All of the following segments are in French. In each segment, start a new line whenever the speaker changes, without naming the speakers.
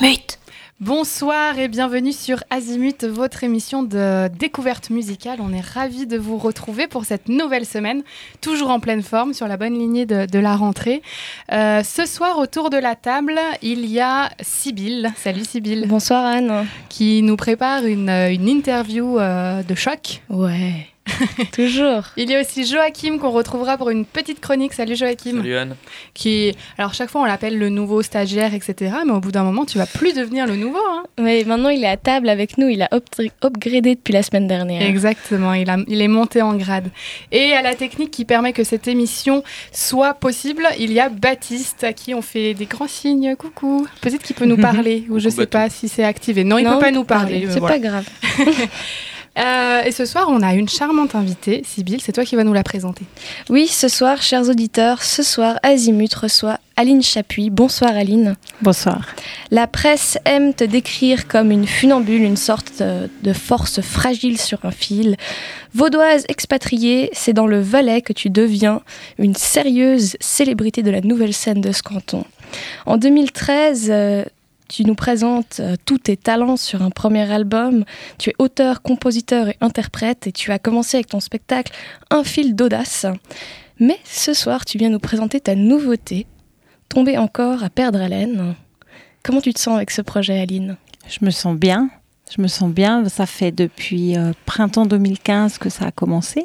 Mute. Bonsoir et bienvenue sur Azimut, votre émission de découverte musicale. On est ravis de vous retrouver pour cette nouvelle semaine, toujours en pleine forme, sur la bonne lignée de, la rentrée. Euh, ce soir, autour de la table, il y a Sybille. Salut Sybille.
Bonsoir Anne.
Qui nous prépare une, une interview euh, de choc.
Ouais. Toujours.
Il y a aussi Joachim qu'on retrouvera pour une petite chronique. Salut Joachim.
Salut Anne.
Qui, alors chaque fois on l'appelle le nouveau stagiaire, etc. Mais au bout d'un moment, tu vas plus devenir le nouveau. Hein.
Oui, maintenant il est à table avec nous. Il a upgradé depuis la semaine dernière.
Exactement. Il, a, il est monté en grade. Et à la technique qui permet que cette émission soit possible, il y a Baptiste à qui on fait des grands signes. Coucou. Peut-être qu'il peut nous parler ou je sais pas si c'est activé. Non, il ne peut pas nous parler.
C'est pas grave.
Euh, et ce soir, on a une charmante invitée, Sybille, c'est toi qui vas nous la présenter.
Oui, ce soir, chers auditeurs, ce soir, Azimut reçoit Aline Chapuis. Bonsoir Aline.
Bonsoir.
La presse aime te décrire comme une funambule, une sorte de force fragile sur un fil. Vaudoise expatriée, c'est dans le Valais que tu deviens une sérieuse célébrité de la nouvelle scène de ce canton. En 2013, tu nous présentes euh, tous tes talents sur un premier album. Tu es auteur, compositeur et interprète et tu as commencé avec ton spectacle Un fil d'audace. Mais ce soir, tu viens nous présenter ta nouveauté, Tomber encore à perdre haleine. Comment tu te sens avec ce projet, Aline?
Je me sens bien. Je me sens bien. Ça fait depuis euh, printemps 2015 que ça a commencé.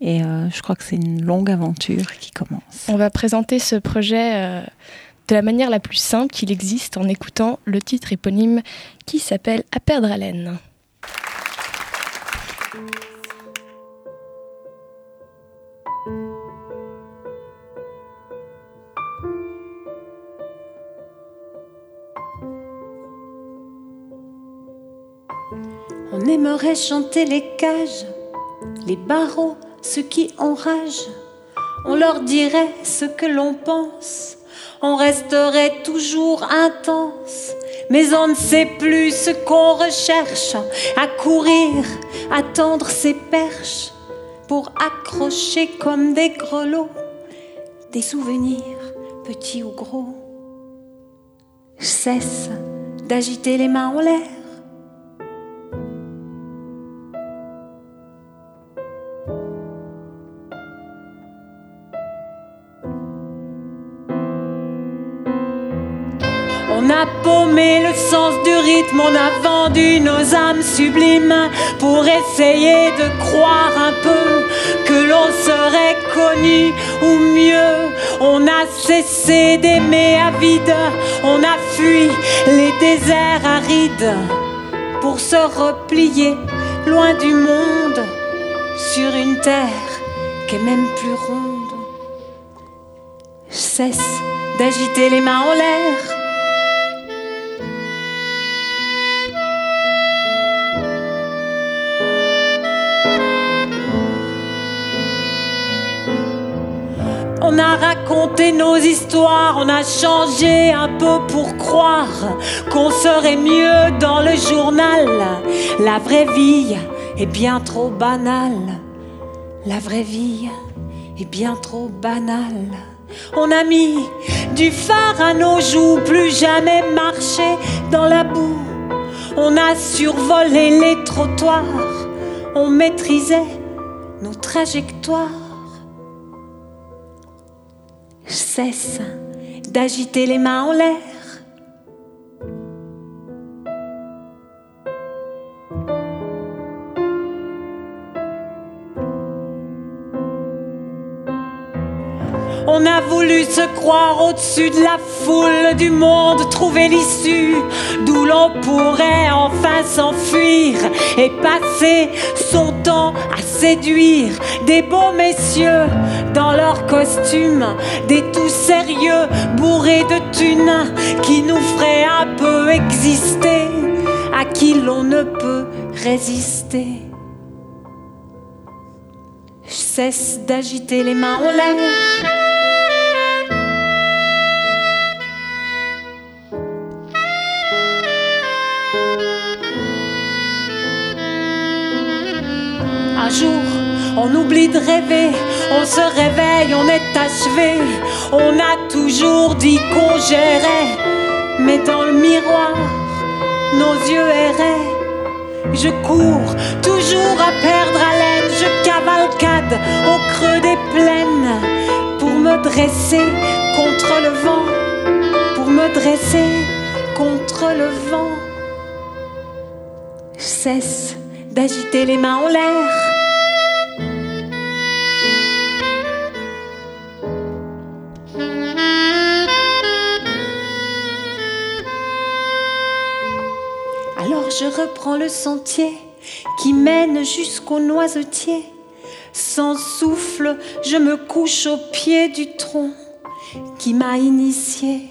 Et euh, je crois que c'est une longue aventure qui commence.
On va présenter ce projet de la manière la plus simple qu'il existe en écoutant le titre éponyme qui s'appelle À perdre haleine.
On aimerait chanter les cages, les barreaux, ceux qui enragent. On leur dirait ce que l'on pense on resterait toujours intense. Mais on ne sait plus ce qu'on recherche, à courir, à tendre ses perches, pour accrocher comme des grelots des souvenirs, petits ou gros. Je cesse d'agiter les mains en l'air le sens du rythme, on a vendu nos âmes sublimes pour essayer de croire un peu que l'on serait connu ou mieux. On a cessé d'aimer à vide, on a fui les déserts arides pour se replier loin du monde sur une terre qui est même plus ronde. Je cesse d'agiter les mains en l'air On a raconté nos histoires, on a changé un peu pour croire qu'on serait mieux dans le journal. La vraie vie est bien trop banale. La vraie vie est bien trop banale. On a mis du phare à nos joues, plus jamais marcher dans la boue. On a survolé les trottoirs, on maîtrisait nos trajectoires cesse d'agiter les mains en l'air. On a voulu se croire au-dessus de la foule du monde, trouver l'issue d'où l'on pourrait enfin s'enfuir et passer son temps à séduire des beaux messieurs dans leurs costumes, des tout sérieux bourrés de thunes qui nous feraient un peu exister, à qui l'on ne peut résister. Cesse d'agiter les mains en l'air. Un jour, on oublie de rêver, on se réveille, on est achevé. On a toujours dit qu'on gérait, mais dans le miroir, nos yeux erraient. Je cours toujours à perdre haleine, je cavalcade au creux des plaines pour me dresser contre le vent, pour me dresser contre le vent. Je cesse d'agiter les mains en l'air. Je reprends le sentier qui mène jusqu'au noisetier. Sans souffle, je me couche au pied du tronc qui m'a initié.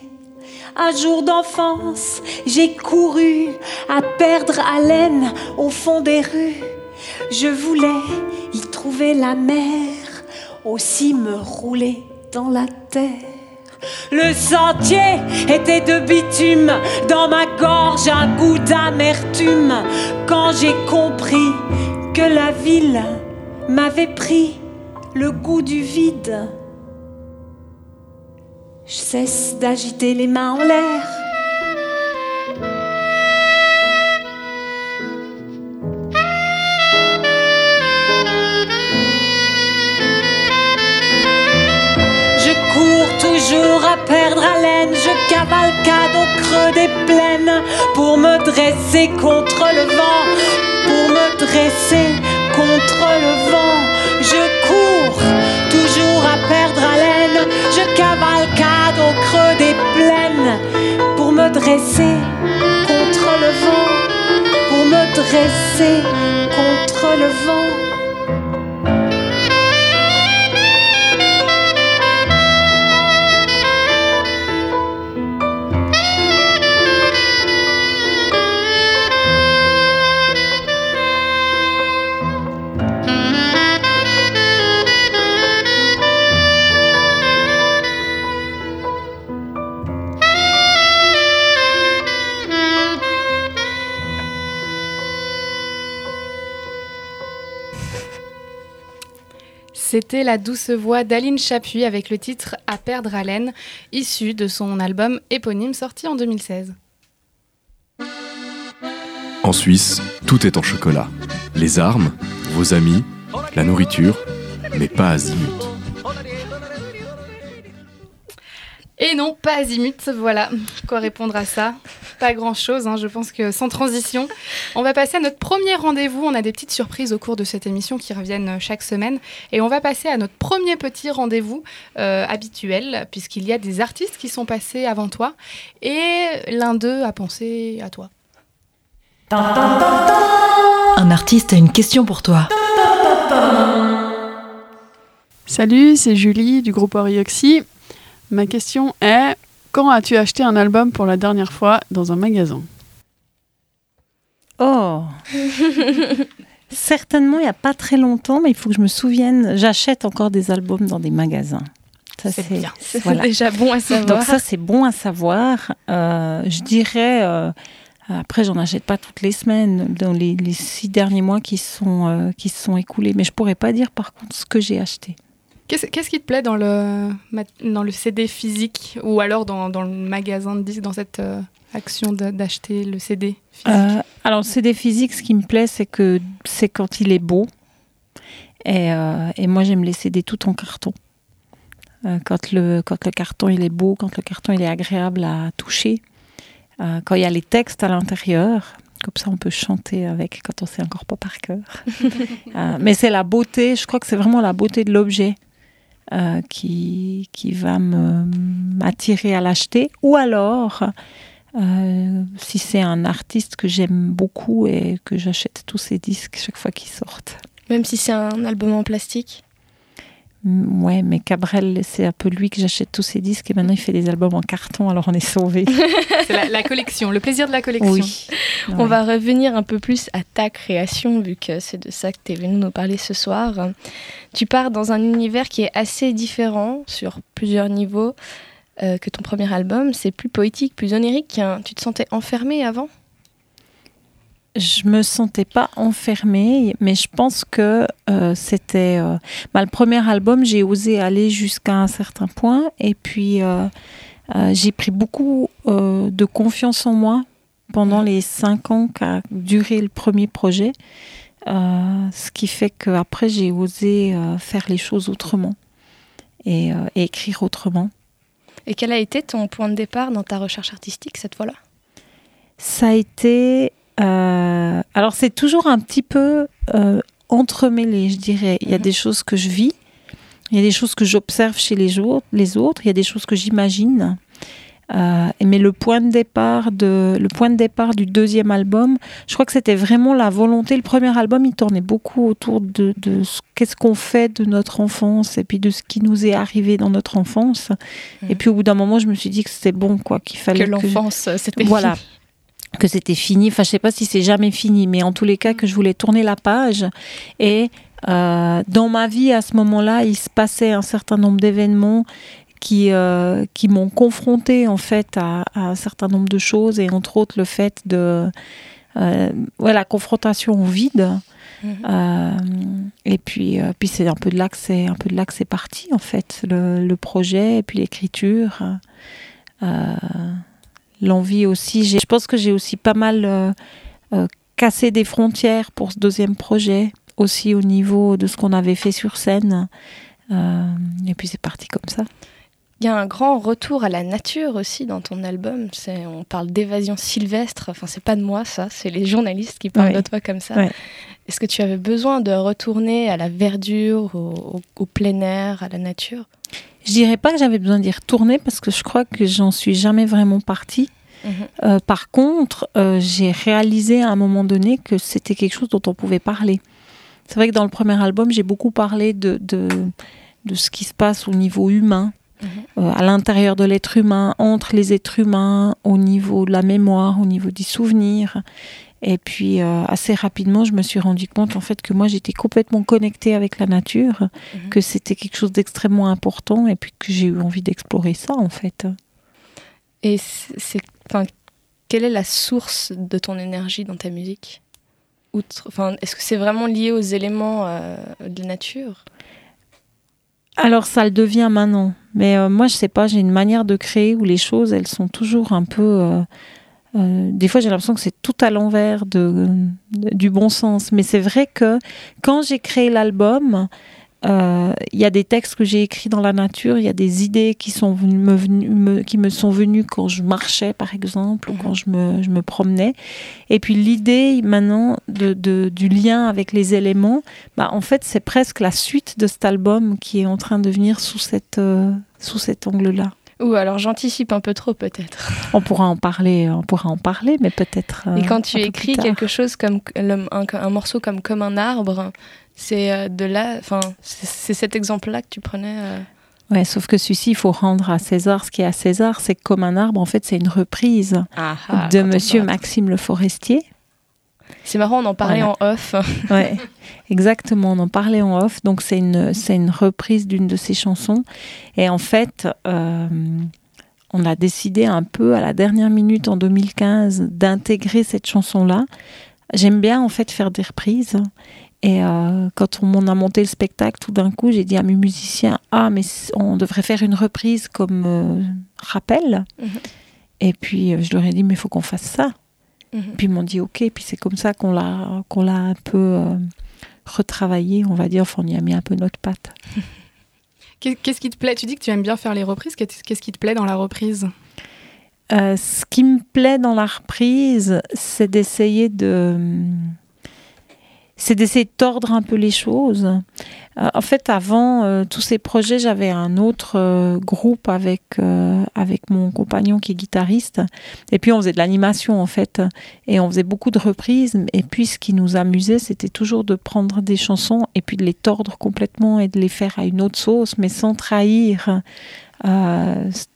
Un jour d'enfance, j'ai couru à perdre haleine au fond des rues. Je voulais y trouver la mer, aussi me rouler dans la terre. Le sentier était de bitume, dans ma gorge un goût d'amertume. Quand j'ai compris que la ville m'avait pris le goût du vide, je cesse d'agiter les mains en l'air. Perdre haleine, je cavalcade au creux des plaines pour me dresser contre le vent, pour me dresser contre le vent. Je cours toujours à perdre haleine, je cavalcade au creux des plaines pour me dresser contre le vent, pour me dresser contre le vent.
C'était la douce voix d'Aline Chapuis avec le titre À perdre haleine, issu de son album éponyme sorti en 2016.
En Suisse, tout est en chocolat. Les armes, vos amis, la nourriture, mais pas azimut.
Et non, pas azimut, voilà. Quoi répondre à ça? Pas grand-chose, hein, je pense que sans transition. On va passer à notre premier rendez-vous. On a des petites surprises au cours de cette émission qui reviennent chaque semaine. Et on va passer à notre premier petit rendez-vous euh, habituel, puisqu'il y a des artistes qui sont passés avant toi. Et l'un d'eux a pensé à toi.
Un artiste a une question pour toi.
Salut, c'est Julie du groupe Orioxy. Ma question est quand as-tu acheté un album pour la dernière fois dans un magasin?
Oh Certainement, il n'y a pas très longtemps, mais il faut que je me souvienne. J'achète encore des albums dans des magasins. Ça,
C'est bien.
C'est
Voilà.
déjà bon à savoir.
Donc ça, c'est bon à savoir. Euh, je dirais, euh, après, j'en achète pas toutes les semaines, dans les, les six derniers mois qui, sont, euh, qui se sont écoulés. Mais je pourrais pas dire, par contre, ce que j'ai acheté.
Qu'est-ce qu'est-ce qui te plaît dans le, dans le CD physique ou alors dans, dans le magasin de disques, dans cette euh, action d'acheter le CD physique?
Euh, alors, le CD physique, ce qui me plaît, c'est que c'est quand il est beau. Et, euh, et moi, j'aime les CD tout en carton. Quand, le, quand le carton il est beau, quand le carton il est agréable à toucher, quand il y a les textes à l'intérieur, comme ça on peut chanter avec quand on sait encore pas par cœur. Euh, mais c'est la beauté, je crois que c'est vraiment la beauté de l'objet euh, qui, qui va m'attirer à l'acheter. Ou alors, euh, si c'est un artiste que j'aime beaucoup et que j'achète tous ses disques chaque fois qu'ils sortent.
Même si c'est un album en plastique?
Mm, Ouais, mais Cabrel, c'est un peu lui que j'achète tous ses disques et maintenant il fait des albums en carton, alors on est sauvés.
C'est la, la collection, le plaisir de la collection.
oui.
On va revenir un peu plus à ta création, vu que c'est de ça que tu es venu nous parler ce soir. Tu pars dans un univers qui est assez différent sur plusieurs niveaux euh, que ton premier album. C'est plus poétique, plus onirique. hein. Tu te sentais enfermé avant?
Je me sentais pas enfermée, mais je pense que euh, c'était. euh, bah, le premier album, j'ai osé aller jusqu'à un certain point, et puis euh, j'ai pris beaucoup de confiance en moi pendant les cinq ans qu'a duré le premier projet, ce qui fait qu'après j'ai osé faire les choses autrement et, et écrire autrement.
Et quel a été ton point de départ dans ta recherche artistique cette fois-là?
Ça a été. Euh, alors, c'est toujours un petit peu euh, entremêlé, je dirais. Il y a
Mhm.
des choses que je vis, il y a des choses que j'observe chez les autres, les autres, il y a des choses que j'imagine. Euh, mais le point de départ de le point de départ du deuxième album, je crois que c'était vraiment la volonté. Le premier album, il tournait beaucoup autour de, de ce- qu'est-ce qu'on fait de notre enfance et puis de ce qui nous est arrivé dans notre enfance.
Mhm.
Et puis au bout d'un moment, je me suis dit que c'était bon, quoi, qu'il
Que
fallait que,
l'enfance, euh, c'était
voilà. Que c'était fini. Enfin, je sais pas si c'est jamais fini, mais en tous les cas, que je voulais tourner la page. Et euh, dans ma vie, à ce moment-là, il se passait un certain nombre d'événements qui, euh, qui m'ont confronté en fait à, à un certain nombre de choses, et entre autres le fait de euh, ouais, la confrontation au vide.
Mhm.
Euh, et puis, euh, puis c'est un peu de là que c'est un peu de là que c'est parti en fait, le, le projet et puis l'écriture. Euh, L'envie aussi. j'ai- Je pense que j'ai aussi pas mal euh, euh, cassé des frontières pour ce deuxième projet, aussi au niveau de ce qu'on avait fait sur scène. Euh, et puis c'est parti comme ça.
Il y a un grand retour à la nature aussi dans ton album. C'est, on parle d'évasion sylvestre. Enfin, c'est pas de moi, ça. C'est les journalistes qui parlent de toi comme ça. Est-ce que tu avais besoin de retourner à la verdure, au, au- au plein air, à la nature?
Je dirais pas que j'avais besoin d'y retourner parce que je crois que j'en suis jamais vraiment partie.
Mhm.
Euh, par contre, euh, j'ai réalisé à un moment donné que c'était quelque chose dont on pouvait parler. C'est vrai que dans le premier album, j'ai beaucoup parlé de, de, de ce qui se passe au niveau humain,
Mhm.
euh, à l'intérieur de l'être humain, entre les êtres humains, au niveau de la mémoire, au niveau des souvenirs. Et puis, euh, assez rapidement, je me suis rendu compte en fait que moi, j'étais complètement connectée avec la nature,
Mhm.
que c'était quelque chose d'extrêmement important, et puis que j'ai eu envie d'explorer ça en fait.
Et c'est, enfin, quelle est la source de ton énergie dans ta musique? Outre, enfin, est-ce que c'est vraiment lié aux éléments euh, de la nature?
Alors ça le devient maintenant. Mais euh, moi, je sais pas, j'ai une manière de créer où les choses, elles sont toujours un peu... euh, euh, des fois, j'ai l'impression que c'est tout à l'envers de, du bon sens. Mais c'est vrai que quand j'ai créé l'album, euh, il y a des textes que j'ai écrits dans la nature, il y a des idées qui, sont venues, me, qui me sont venues quand je marchais, par exemple, ou quand je me, promenais. Et puis l'idée maintenant du lien avec les éléments, bah, en fait, c'est presque la suite de cet album qui est en train de venir sous, cette, euh, sous cet angle-là.
Ou alors j'anticipe un peu trop peut-être.
On pourra en parler, on pourra en parler, mais peut-être. euh,
Et quand tu écris quelque chose comme un, un morceau comme comme un arbre, c'est euh, de là, enfin c'est cet exemple-là que tu prenais. euh,
Ouais, sauf que celui-ci, il faut rendre à César ce qui est à César. C'est comme un arbre, en fait, c'est une reprise
ah,
de
quand on
Monsieur. Maxime Le Forestier.
C'est marrant, on en parlait
Voilà.
en off.
Ouais, exactement. On en parlait en off. Donc, c'est une, c'est une reprise d'une de ses chansons. Et en fait, euh, on a décidé un peu à la dernière minute en 2015 d'intégrer cette chanson-là. J'aime bien en fait faire des reprises. Et euh, quand on a monté le spectacle, tout d'un coup, j'ai dit à mes musiciens Ah, mais on devrait faire une reprise comme euh, rappel.
Mhm.
Et puis, je leur ai dit Mais il faut qu'on fasse ça.
Mhm.
Puis ils m'ont dit ok, puis c'est comme ça qu'on l'a qu'on l'a un peu euh, retravaillé, on va dire, enfin on y a mis un peu notre patte.
Qu'est- Qu'est-ce qui te plaît? Tu dis que tu aimes bien faire les reprises. Qu'est- Qu'est-ce qui te plaît dans la reprise?
Euh, ce qui me plaît dans la reprise, c'est d'essayer de c'est d'essayer de tordre un peu les choses. Euh, en fait, avant euh, tous ces projets, j'avais un autre euh, groupe avec avec mon compagnon qui est guitariste, et puis on faisait de l'animation en fait, et on faisait beaucoup de reprises. Et puis ce qui nous amusait, c'était toujours de prendre des chansons et puis de les tordre complètement et de les faire à une autre sauce, mais sans trahir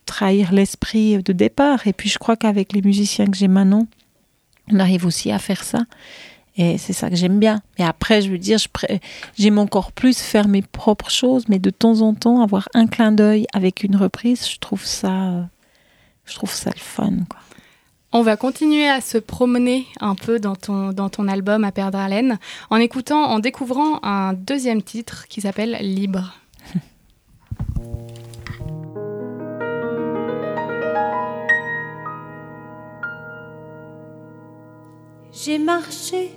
trahir l'esprit de départ. Et puis je crois qu'avec les musiciens que j'ai maintenant, on arrive aussi à faire ça. Et c'est ça que j'aime bien. Et après, je veux dire, j'aime encore plus faire mes propres choses, mais de temps en temps, avoir un clin d'œil avec une reprise, je trouve ça, je trouve ça le fun.
On va continuer à se promener un peu dans ton, dans ton album À perdre haleine en écoutant, en découvrant un deuxième titre qui s'appelle Libre.
J'ai marché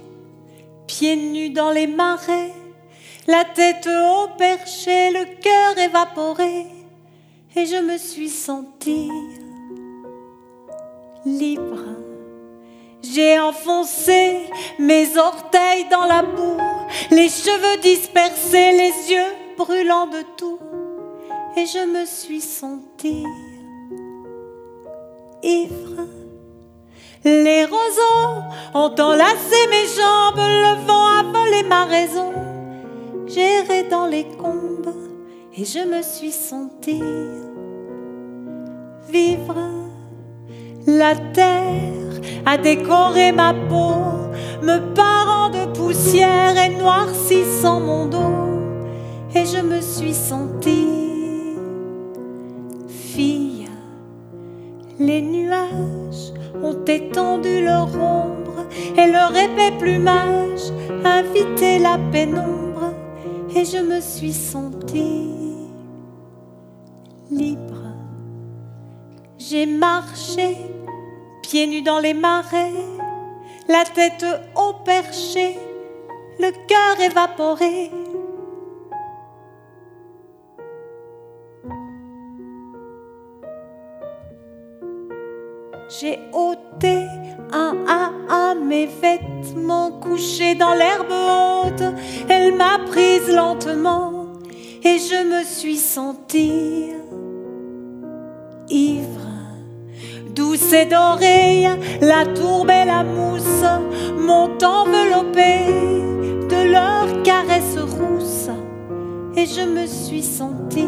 pieds nus dans les marais, la tête au perché, le cœur évaporé, et je me suis sentie libre. J'ai enfoncé mes orteils dans la boue, les cheveux dispersés, les yeux brûlants de tout, et je me suis sentie ivre. Les roseaux ont enlacé mes jambes, le vent a volé ma raison. Erré dans les combes et je me suis sentie vivre. La terre a décoré ma peau, me parant de poussière et noircissant mon dos. Et je me suis sentie fille. Les nuages ont étendu leur ombre et leur épais plumage invitait la pénombre. Et je me suis sentie libre. J'ai marché, pieds nus dans les marais, la tête au perché, le cœur évaporé. J'ai ôté un à un mes vêtements couchés dans l'herbe haute. Elle m'a prise lentement et je me suis sentie ivre. Douce et dorée, la tourbe et la mousse m'ont enveloppée de leurs caresses rousses et je me suis sentie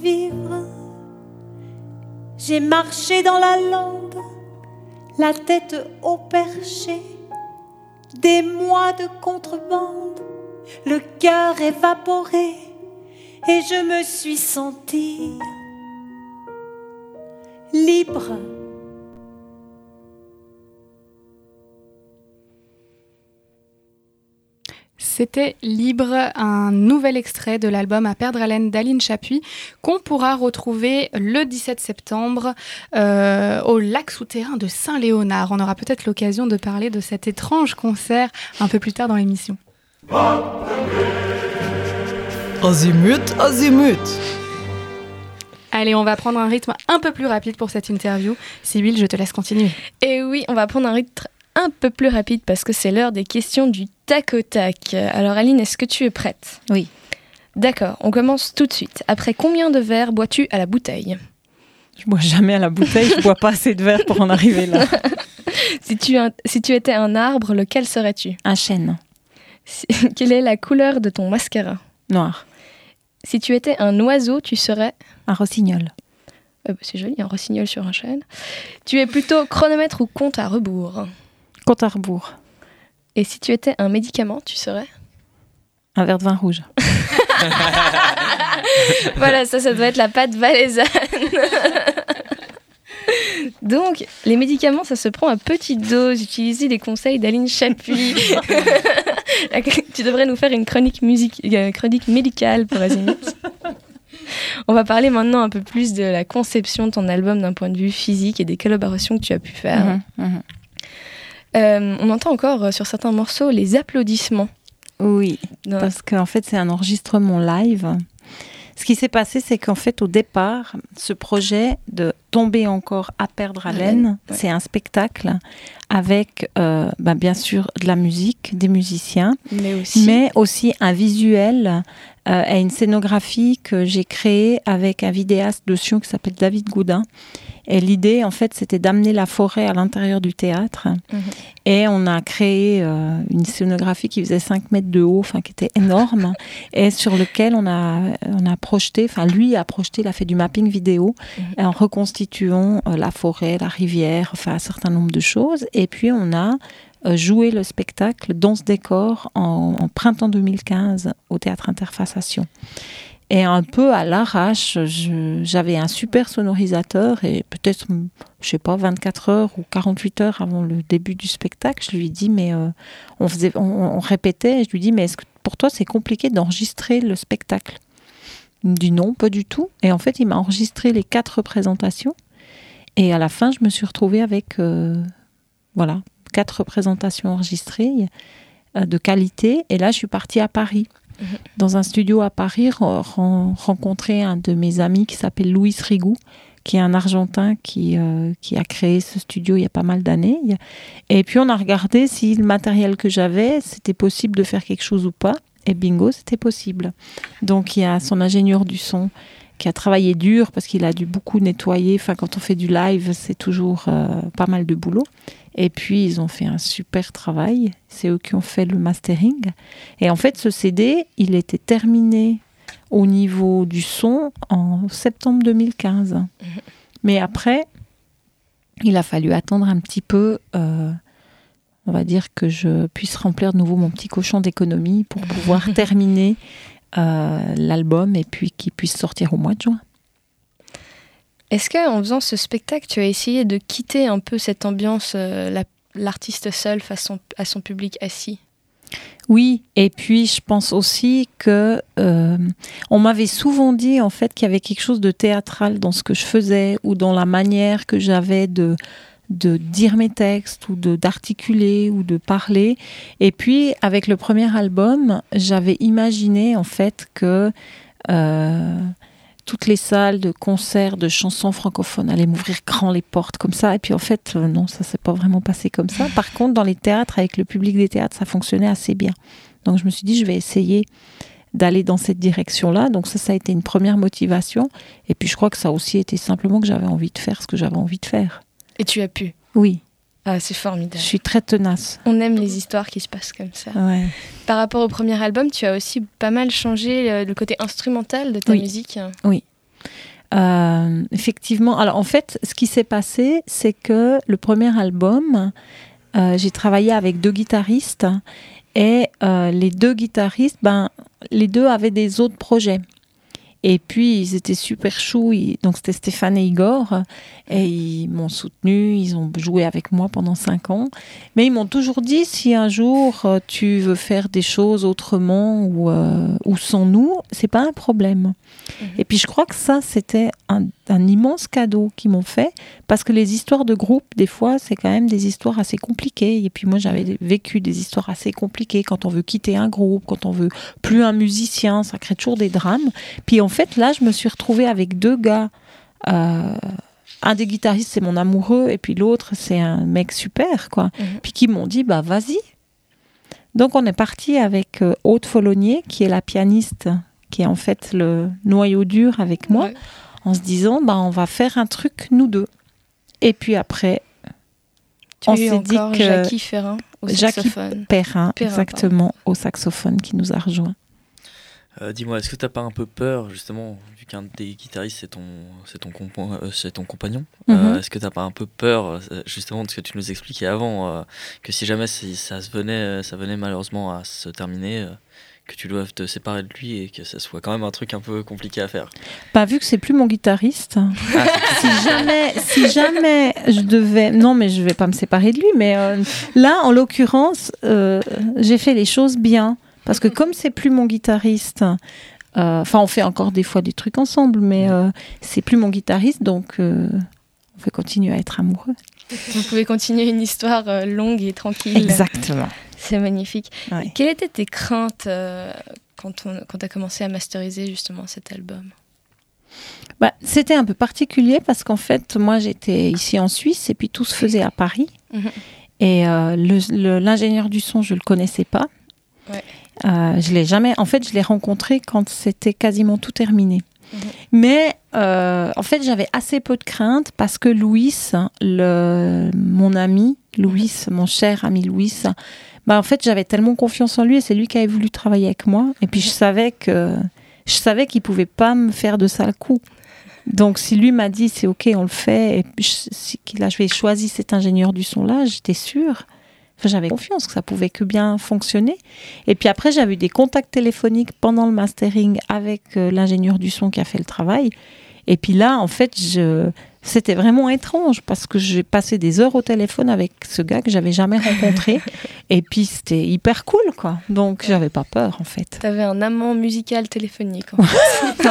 vivre. J'ai marché dans la lande, la tête au perché, des mois de contrebande, le cœur évaporé, et je me suis sentie libre.
C'était Libre, un nouvel extrait de l'album À perdre haleine d'Aline Chapuis qu'on pourra retrouver le 17 septembre euh, au lac souterrain de Saint-Léonard. On aura peut-être l'occasion de parler de cet étrange concert un peu plus tard dans l'émission.
Azimut, azimut
Allez, on va prendre un rythme un peu plus rapide pour cette interview. Sibyl, je te laisse continuer.
Et oui, on va prendre un rythme un peu plus rapide parce que c'est l'heure des questions du tac au tac. Alors Aline, est-ce que tu es prête?
Oui.
D'accord, on commence tout de suite. Après combien de verres bois-tu à la bouteille?
Je bois jamais à la bouteille, je bois pas assez de verre pour en arriver là.
si, tu, si tu étais un arbre, lequel serais-tu?
Un chêne.
Si- Quelle est la couleur de ton mascara?
Noir.
Si tu étais un oiseau, tu serais...
Un rossignol.
Euh, bah, c'est joli, un rossignol sur un chêne. Tu es plutôt chronomètre ou compte à rebours?
Compte à rebours.
Et si tu étais un médicament, tu serais
Un verre de vin rouge.
Voilà, ça, ça doit être la pâte valaisanne. Donc, les médicaments, ça se prend à petite dose. Utilisez les conseils d'Aline Chapuis. tu devrais nous faire une chronique, musique, euh, chronique médicale pour Azimut. On va parler maintenant un peu plus de la conception de ton album d'un point de vue physique et des collaborations que tu as pu faire.
Mhm, mhm.
Euh, on entend encore euh, sur certains morceaux les applaudissements.
Oui, parce qu'en fait, c'est un enregistrement live. Ce qui s'est passé, c'est qu'en fait, au départ, ce projet de tomber encore à perdre haleine,
ouais.
c'est un spectacle avec, euh, bah, bien sûr, de la musique, des musiciens,
mais aussi.
mais aussi un visuel euh, et une scénographie que j'ai créée avec un vidéaste de Sion qui s'appelle David Goudin. Et l'idée, en fait, c'était d'amener la forêt à l'intérieur du théâtre.
Mhm.
Et on a créé euh, une scénographie qui faisait 5 mètres de haut, enfin qui était énorme, et sur lequel on a, on a projeté, enfin lui a projeté, il a fait du mapping vidéo
Mhm.
en reconstituant euh, la forêt, la rivière, enfin un certain nombre de choses. Et puis on a euh, joué le spectacle dans ce décor en, printemps 2015 au théâtre Sion. Et un peu à l'arrache, j'avais un super sonorisateur et peut-être, je sais pas, 24 heures ou 48 heures avant le début du spectacle, je lui dit, mais euh, on, faisait, on, répétait, je lui dis, mais est-ce que pour toi c'est compliqué d'enregistrer le spectacle? Il me dit non, pas du tout. Et en fait, il m'a enregistré les quatre représentations. Et à la fin, je me suis retrouvée avec euh, voilà, quatre représentations enregistrées euh, de qualité. Et là, je suis partie à Paris.
Mhm.
Dans un studio à Paris, re- ren- rencontrer un de mes amis qui s'appelle Luis Rigou, qui est un Argentin qui, euh, qui a créé ce studio il y a pas mal d'années. Et puis on a regardé si le matériel que j'avais, c'était possible de faire quelque chose ou pas. Et bingo, c'était possible. Donc il y a son ingénieur du son qui a travaillé dur parce qu'il a dû beaucoup nettoyer. Enfin, quand on fait du live, c'est toujours euh, pas mal de boulot. Et puis, ils ont fait un super travail. C'est eux qui ont fait le mastering. Et en fait, ce CD, il était terminé au niveau du son en septembre 2015. Mais après, il a fallu attendre un petit peu. euh, on va dire que je puisse remplir de nouveau mon petit cochon d'économie pour pouvoir terminer euh, l'album et puis qu'il puisse sortir au mois de juin.
Est-ce qu'en faisant ce spectacle, tu as essayé de quitter un peu cette ambiance, euh, la- l'artiste seul face son- à son public assis?
Oui, et puis je pense aussi que euh, on m'avait souvent dit en fait qu'il y avait quelque chose de théâtral dans ce que je faisais ou dans la manière que j'avais de de dire mes textes ou de d'articuler ou de parler. Et puis avec le premier album, j'avais imaginé en fait que euh, toutes les salles de concerts de chansons francophones allaient m'ouvrir grand les portes comme ça. Et puis en fait, euh, non, ça s'est pas vraiment passé comme ça. Par contre, dans les théâtres, avec le public des théâtres, ça fonctionnait assez bien. Donc je me suis dit, je vais essayer d'aller dans cette direction-là. Donc ça, ça a été une première motivation. Et puis je crois que ça aussi été simplement que j'avais envie de faire ce que j'avais envie de faire.
Et tu as pu.
Oui,
Ah, c'est
je
formidable.
suis très tenace.
On aime les histoires qui se passent comme ça.
Ouais.
Par rapport au premier album, tu as aussi pas mal changé euh, le côté instrumental de ta
Oui.
musique.
Euh, effectivement. Alors en fait, ce qui s'est passé, c'est que le premier album, euh, j'ai travaillé avec deux guitaristes et euh, les deux guitaristes, ben, les deux avaient des autres projets. Et puis ils étaient super choux. Donc c'était Stéphane et Igor et ils m'ont soutenu. Ils ont joué avec moi pendant cinq ans. Mais ils m'ont toujours dit si un jour euh, tu veux faire des choses autrement ou, euh, ou sans nous, c'est pas un problème. Et puis je crois que ça, c'était un, un immense cadeau qu'ils m'ont fait, parce que les histoires de groupe, des fois, c'est quand même des histoires assez compliquées. Et puis moi, j'avais vécu des histoires assez compliquées quand on veut quitter un groupe, quand on veut plus un musicien, ça crée toujours des drames. Puis en fait, là, je me suis retrouvée avec deux gars. euh, un des guitaristes, c'est mon amoureux, et puis l'autre, c'est un mec super, quoi.
Mhm.
Puis qui m'ont dit, bah vas-y. Donc on est parti avec euh, Aude Follonier, qui est la pianiste, qui est en fait le noyau dur avec moi,
Ouais.
en se disant, bah on va faire un truc nous deux. Et puis après,
Tu
On s'est dit que-
Jackie Ferrin au
Jackie
saxophone.
Perrin,
Perrin,
exactement, au saxophone qui nous a rejoints.
Euh, Dis-moi, est-ce que t'as pas un peu peur, justement, vu qu'un des guitaristes c'est ton, c'est ton, compa- euh, c'est ton compagnon
Mhm.
euh, Est-ce que t'as pas un peu peur, euh, justement, de ce que tu nous expliquais avant, que si jamais ça se venait, ça venait malheureusement à se terminer, que tu doives te séparer de lui et que ça soit quand même un truc un peu compliqué à faire?
Bah, vu que c'est plus mon guitariste,
Ah,
si jamais, si jamais je devais, non, mais je vais pas me séparer de lui, mais euh, là, en l'occurrence, euh, j'ai fait les choses bien parce que comme c'est plus mon guitariste, euh, enfin, on fait encore des fois des trucs ensemble, mais euh, c'est plus mon guitariste, donc euh, on peut continuer à être amoureux.
Vous pouvez continuer une histoire euh, longue et tranquille.
Exactement.
C'est magnifique.
Ouais.
Quelles étaient tes craintes euh, quand on quand as commencé à masteriser justement cet album?
Bah, c'était un peu particulier parce qu'en fait, moi, j'étais ici en Suisse et puis tout se faisait à Paris.
Mhm.
Et euh, l'ingénieur du son, je le connaissais pas.
Ouais.
Euh, je l'ai jamais. En fait, je l'ai rencontré quand c'était quasiment tout terminé.
Mhm.
Mais euh, en fait, j'avais assez peu de crainte parce que Louis, le, mon ami, Louis, mon cher ami Louis, bah, en fait, j'avais tellement confiance en lui et c'est lui qui avait voulu travailler avec moi. Et puis, je savais que je savais qu'il pouvait pas me faire de sale coup. Donc, si lui m'a dit c'est ok, on le fait, et je- si qu'il a choisi cet ingénieur du son là, j'étais sûre. Enfin, j'avais confiance que ça pouvait que bien fonctionner. Et puis après, j'avais eu des contacts téléphoniques pendant le mastering avec euh, l'ingénieur du son qui a fait le travail. Et puis là, en fait, je... c'était vraiment étrange parce que j'ai passé des heures au téléphone avec ce gars que j'avais jamais rencontré. et puis c'était hyper cool, quoi. Donc j'avais pas peur, en fait.
T'avais un amant musical téléphonique. en fait.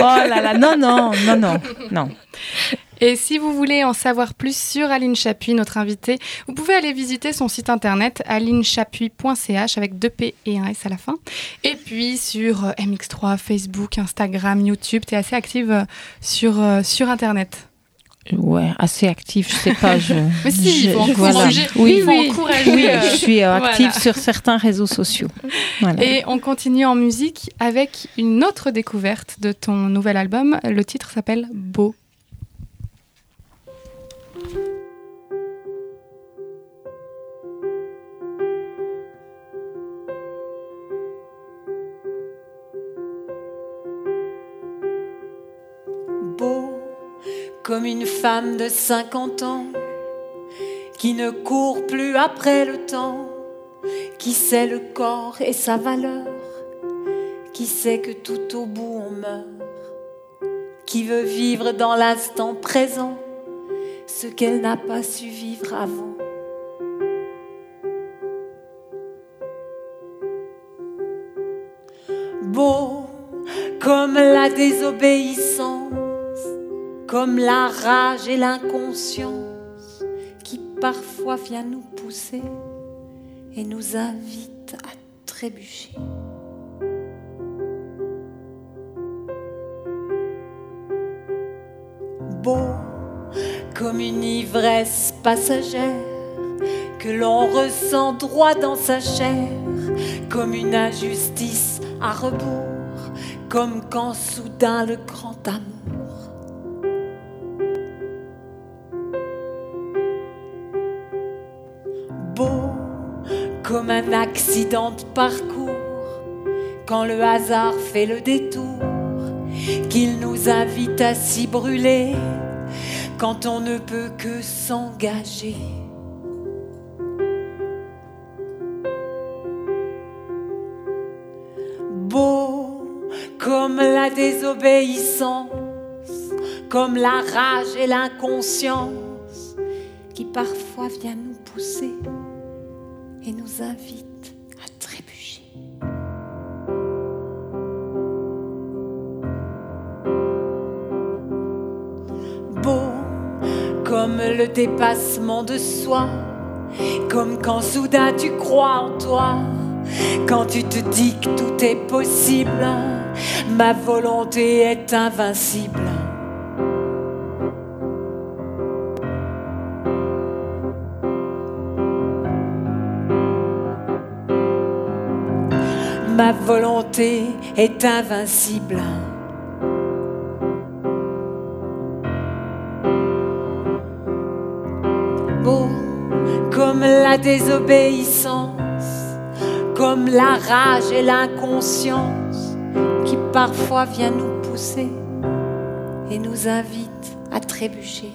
oh là là, non, non, non, non, non.
Et si vous voulez en savoir plus sur Aline Chapuis, notre invitée, vous pouvez aller visiter son site internet alinechapuis.ch avec deux P et un S à la fin. Et puis sur euh, MX3, Facebook, Instagram, YouTube, tu es assez active euh, sur, euh, sur internet.
Ouais, assez active, je sais pas. Je,
Mais si, il faut
je-. Oui,
faut
oui,
encourager,
oui, je suis active
voilà.
sur certains réseaux sociaux. Voilà.
Et on continue en musique avec une autre découverte de ton nouvel album. Le titre s'appelle beau
comme une femme de 50 ans qui ne court plus après le temps, qui sait le corps et sa valeur, qui sait que tout au bout on meurt, qui veut vivre dans l'instant présent ce qu'elle n'a pas su vivre avant. Beau comme la désobéissance, comme la rage et l'inconscience qui parfois vient nous pousser et nous invite à trébucher. Beau comme une ivresse passagère que l'on ressent droit dans sa chair, comme une injustice à rebours, comme quand soudain le grand amour un accident de parcours, quand le hasard fait le détour, qu'il nous invite à s'y brûler, quand on ne peut que s'engager. Beau comme la désobéissance, comme la rage et l'inconscience qui parfois vient nous pousser et nous invite à trébucher. Beau comme le dépassement de soi, comme quand soudain tu crois en toi, quand tu te dis que tout est possible, ma volonté est invincible. Ma volonté est invincible. Beau comme la désobéissance, comme la rage et l'inconscience qui parfois vient nous pousser et nous invite à trébucher.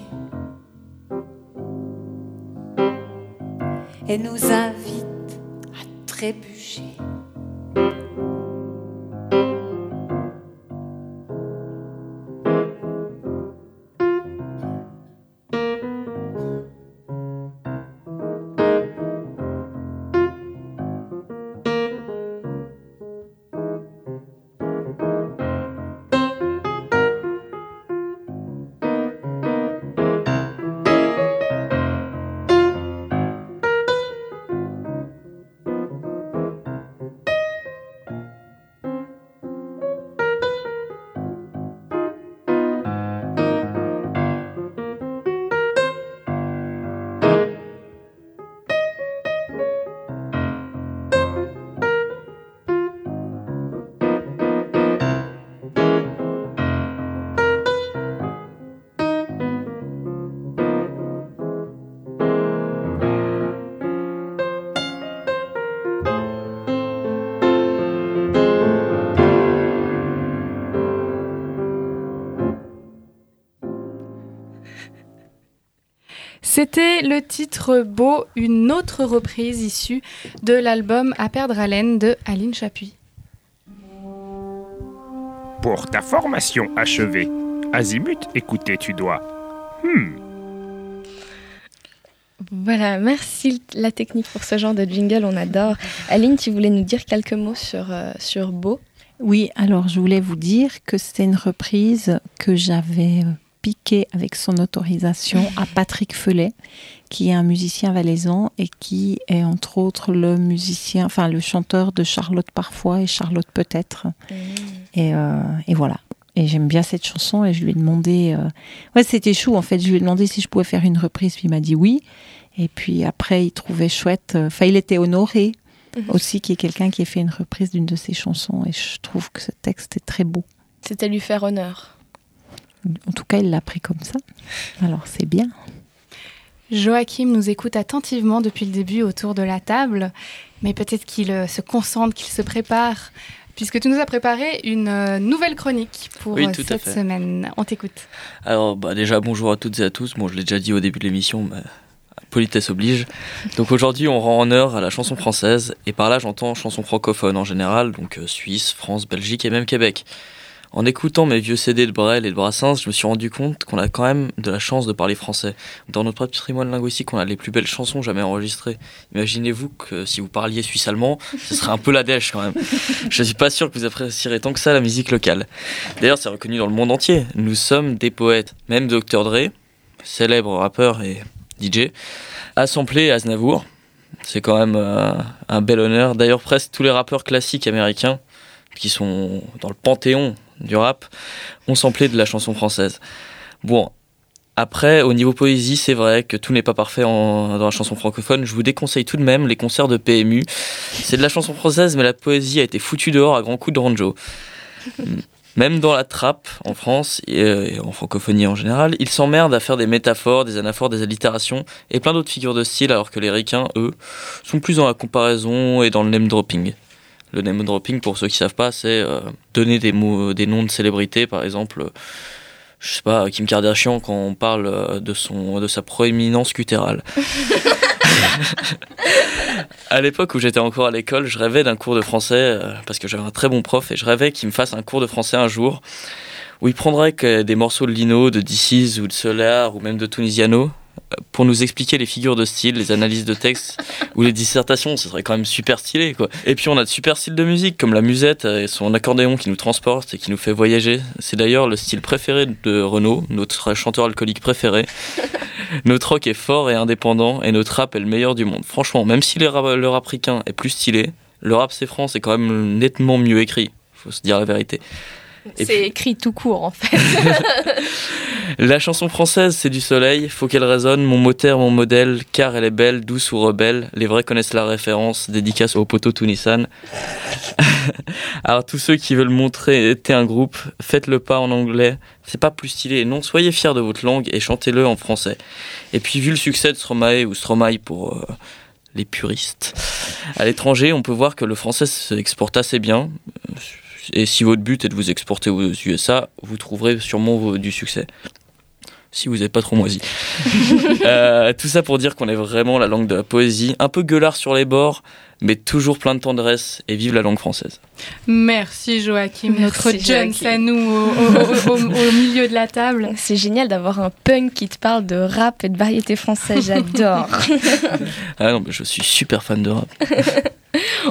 Et nous invite à trébucher.
C'était le titre Beau, une autre reprise issue de l'album À perdre haleine de Aline Chapuis.
Pour ta formation achevée, Azimut, écouter tu dois. Hmm,
Voilà, merci la technique pour ce genre de jingle, on adore. Aline, tu voulais nous dire quelques mots sur, euh, sur Beau?
Oui, alors je voulais vous dire que c'était une reprise que j'avais euh, avec son autorisation à Patrick Felet, qui est un musicien valaisan et qui est entre autres le musicien, enfin le chanteur de Charlotte parfois et Charlotte peut-être. Et, euh, et voilà. Et j'aime bien cette chanson et je lui ai demandé. euh, Ouais, c'était chou en fait. Je lui ai demandé si je pouvais faire une reprise, puis il m'a dit oui. Et puis après, il trouvait chouette. euh, Enfin, il était honoré
Mhm.
aussi qu'il y ait quelqu'un qui ait fait une reprise d'une de ses chansons. Et je trouve que ce texte est très beau.
C'était lui faire honneur.
En tout cas, il l'a pris comme ça. Alors c'est bien.
Joachim nous écoute attentivement depuis le début autour de la table, mais peut-être qu'il euh, se concentre, qu'il se prépare, puisque tu nous as préparé une euh, nouvelle chronique pour
Oui,
euh, cette semaine. On t'écoute.
Alors, bah, déjà, bonjour à toutes et à tous. Bon, je l'ai déjà dit au début de l'émission, mais politesse oblige. Donc aujourd'hui, on rend honneur à la chanson française, et par là, j'entends chanson francophone en général, donc euh, Suisse, France, Belgique et même Québec. En écoutant mes vieux CD de Brel et de Brassens, je me suis rendu compte qu'on a quand même de la chance de parler français. Dans notre patrimoine linguistique, on a les plus belles chansons jamais enregistrées. Imaginez-vous que si vous parliez suisse-allemand, ce serait un peu la dèche quand même. Je suis pas sûr que vous apprécierez tant que ça la musique locale. D'ailleurs, c'est reconnu dans le monde entier. Nous sommes des poètes. Même Dr. Dre, célèbre rappeur et DJ, a samplé Aznavour. C'est quand même euh, un bel honneur. D'ailleurs, presque tous les rappeurs classiques américains qui sont dans le panthéon du rap ont samplé de la chanson française. Bon, après, au niveau poésie, c'est vrai que tout n'est pas parfait dans la chanson francophone. Je vous déconseille tout de même les concerts de PMU. C'est de la chanson française, mais la poésie a été foutue dehors à grands coups de ranjo. Même dans la trappe, en France, et, euh, en francophonie en général, ils s'emmerdent à faire des métaphores, des anaphores, des allitérations et plein d'autres figures de style, alors que les ricains, eux, sont plus dans la comparaison et dans le name dropping. Le name dropping, pour ceux qui savent pas, c'est euh, donner des mots, des noms de célébrités, par exemple, euh, je sais pas, Kim Kardashian quand on parle euh, de son, de sa proéminence cutérale. à l'époque où j'étais encore à l'école, je rêvais d'un cours de français euh, parce que j'avais un très bon prof et je rêvais qu'il me fasse un cours de français un jour où il prendrait des morceaux de Lino, de DC's ou de Solar ou même de Tunisiano pour nous expliquer les figures de style, les analyses de texte ou les dissertations. Ce serait quand même super stylé quoi. Et puis on a de super styles de musique comme la musette et son accordéon qui nous transporte et qui nous fait voyager. C'est d'ailleurs le style préféré de Renaud, notre chanteur alcoolique préféré. Notre rock est fort et indépendant et notre rap est le meilleur du monde. Franchement, même si le rap, le rap ricain est plus stylé, le rap c'est France est quand même nettement mieux écrit. Faut se dire la vérité.
C'est écrit tout court en fait.
La chanson française, c'est du soleil, faut qu'elle résonne, mon moteur, mon modèle, car elle est belle, douce ou rebelle. Les vrais connaissent la référence, dédicace au poteau Tunissan. Alors tous ceux qui veulent montrer t'es un groupe, faites le pas en anglais, c'est pas plus stylé. Non, soyez fiers de votre langue et chantez-le en français. Et puis vu le succès de Stromae ou Stromae pour euh, les puristes, à l'étranger, on peut voir que le français s'exporte assez bien. Et si votre but est de vous exporter aux USA, vous trouverez sûrement du succès. Si vous n'êtes pas trop moisi. Euh, tout ça pour dire qu'on est vraiment la langue de la poésie, un peu gueulard sur les bords, mais toujours plein de tendresse et vive la langue française.
Merci Joachim,
Merci,
notre John
Joachim.
à nous au, au- au- au milieu de la table.
C'est génial d'avoir un punk qui te parle de rap et de variété française. J'adore.
Ah non, mais je suis super fan de rap.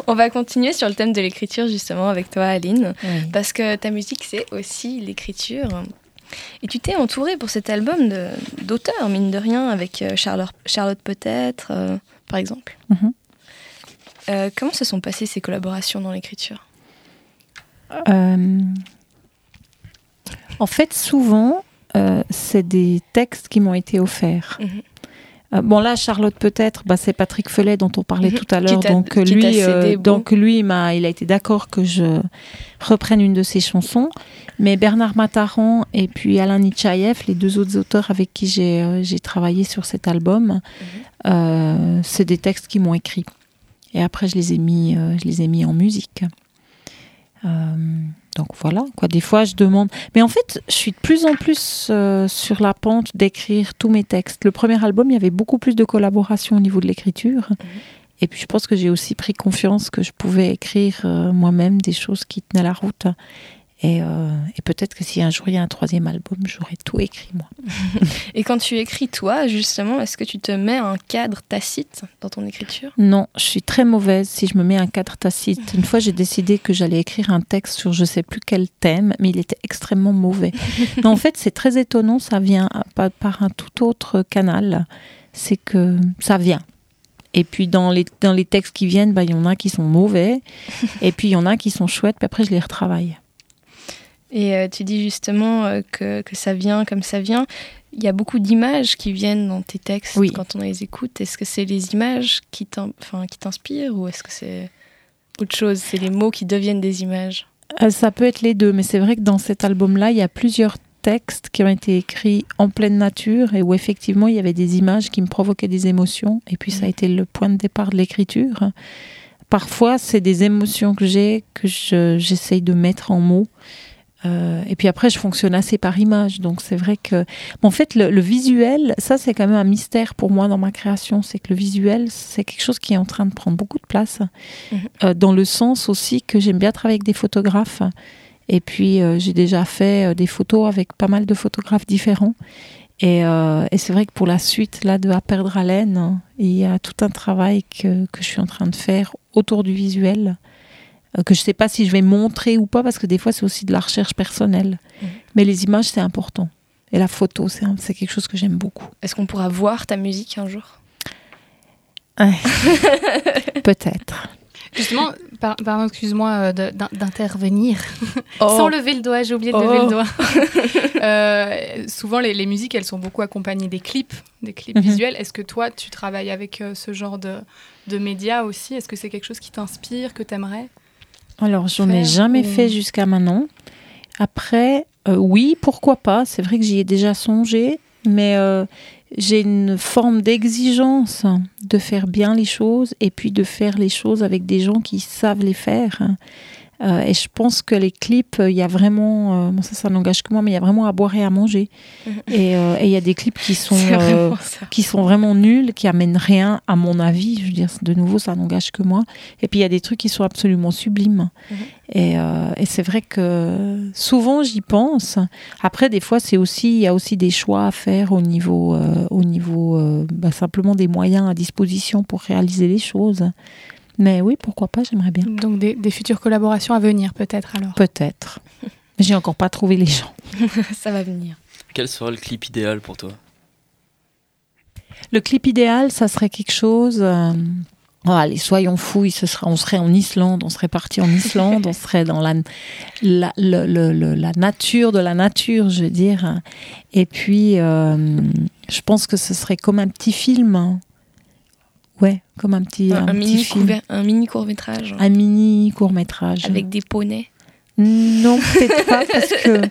On va continuer sur le thème de l'écriture justement avec toi, Aline,
Oui.
parce que ta musique c'est aussi l'écriture. Et tu t'es entourée pour cet album d'auteurs, mine de rien, avec euh, Charlotte, Charlotte peut-être, euh, par exemple.
Mhm.
Euh, comment se sont passées ces collaborations dans l'écriture?
Euh, en fait, souvent, c'est des textes qui m'ont été offerts.
Mhm.
Euh, bon là, Charlotte peut-être, bah, c'est Patrick Felet dont on parlait
Mhm.
tout à l'heure. Donc
t'a
lui,
cédé
euh, donc lui, il m'a, il a été d'accord que je reprenne une de ses chansons. Mais Bernard Mataran et puis Alain Nichaïev, les deux autres auteurs avec qui j'ai euh, travaillé sur cet album, euh, c'est des textes qui m'ont écrit. Et après, je les ai mis, euh, je les ai mis en musique. Donc voilà, quoi. Des fois, je demande. Mais en fait, je suis de plus en plus euh, sur la pente d'écrire tous mes textes. Le premier album, il y avait beaucoup plus de collaboration au niveau de l'écriture. Et puis, je pense que j'ai aussi pris confiance que je pouvais écrire euh, moi-même des choses qui tenaient la route. Et, euh, et peut-être que si un jour il y a un troisième album, j'aurai tout écrit moi.
Et quand tu écris toi, justement, est-ce que tu te mets un cadre tacite dans ton écriture?
Non, je suis très mauvaise si je me mets un cadre tacite. Une fois, j'ai décidé que j'allais écrire un texte sur je sais plus quel thème, mais il était extrêmement mauvais. en fait, c'est très étonnant, ça vient par, par un tout autre canal. C'est que ça vient. Et puis dans les, dans les textes qui viennent, bah, il y en a qui sont mauvais, et puis il y en a qui sont chouettes, puis après je les retravaille.
Et euh, tu dis justement euh, que, que ça vient comme ça vient. Il y a beaucoup d'images qui viennent dans tes textes
Oui.
quand on les écoute. Est-ce que c'est les images qui t'inspirent ou est-ce que c'est autre chose? C'est les mots qui deviennent des images?
Euh, ça peut être les deux, mais c'est vrai que dans cet album-là, il y a plusieurs textes qui ont été écrits en pleine nature et où effectivement il y avait des images qui me provoquaient des émotions. Et puis ça a été le point de départ de l'écriture. Parfois, c'est des émotions que j'ai que je- j'essaye de mettre en mots. Euh, et puis après, je fonctionne assez par image. Donc c'est vrai que. mais en fait, le, le visuel, ça, c'est quand même un mystère pour moi dans ma création. C'est que le visuel, c'est quelque chose qui est en train de prendre beaucoup de place.
Mhm.
Euh, dans le sens aussi que j'aime bien travailler avec des photographes. Et puis, euh, j'ai déjà fait des photos avec pas mal de photographes différents. Et, et c'est vrai que pour la suite, là, de À perdre haleine, il y a tout un travail que, que je suis en train de faire autour du visuel, que je ne sais pas si je vais montrer ou pas, parce que des fois, c'est aussi de la recherche personnelle.
Mhm.
Mais les images, c'est important. Et la photo, c'est quelque chose que j'aime beaucoup.
Est-ce qu'on pourra voir ta musique un jour?
Peut-être.
Justement, par- pardon, excuse-moi euh, de- d'in- d'intervenir.
Oh.
Sans lever le doigt, j'ai oublié de
Oh.
lever le doigt. Euh, souvent, les, les musiques, elles sont beaucoup accompagnées des clips, des clips
Mhm.
visuels. Est-ce que toi, tu travailles avec euh, ce genre de, de médias aussi? Est-ce que c'est quelque chose qui t'inspire, que t'aimerais?
Alors, j'en ai jamais
ou-
fait jusqu'à maintenant. Après, euh, oui, pourquoi pas. C'est vrai que j'y ai déjà songé, mais euh, j'ai une forme d'exigence de faire bien les choses et puis de faire les choses avec des gens qui savent les faire. Euh, et je pense que les clips, il y a vraiment, euh, bon, ça, ça n'engage que moi, mais il y a vraiment à boire et à manger.
Mhm.
Et euh, il y a des clips qui sont euh, qui sont vraiment nuls, qui amènent rien, à mon avis. Je veux dire, de nouveau, ça n'engage que moi. Et puis, il y a des trucs qui sont absolument sublimes.
Mhm.
Et, euh, et c'est vrai que souvent, j'y pense. Après, des fois, c'est aussi, il y a aussi des choix à faire au niveau, euh, au niveau euh, bah, simplement des moyens à disposition pour réaliser les choses. Mais oui, pourquoi pas, j'aimerais bien.
Donc, des, des futures collaborations à venir, peut-être alors
Peut-être. Mais j'ai encore pas trouvé les gens.
ça va venir.
Quel sera le clip idéal pour toi?
Le clip idéal, ça serait quelque chose. euh, oh, allez, soyons fous, ce serait, on serait en Islande, on serait parti en Islande, on serait dans la, la, le- le- le- la nature de la nature, je veux dire. Et puis, euh, je pense que ce serait comme un petit film. hein. Ouais, comme un petit,
Un,
un
un
petit
mini
film.
couver- un mini court métrage
Un mini court-métrage.
avec des poneys.
Non, peut-être pas, parce que.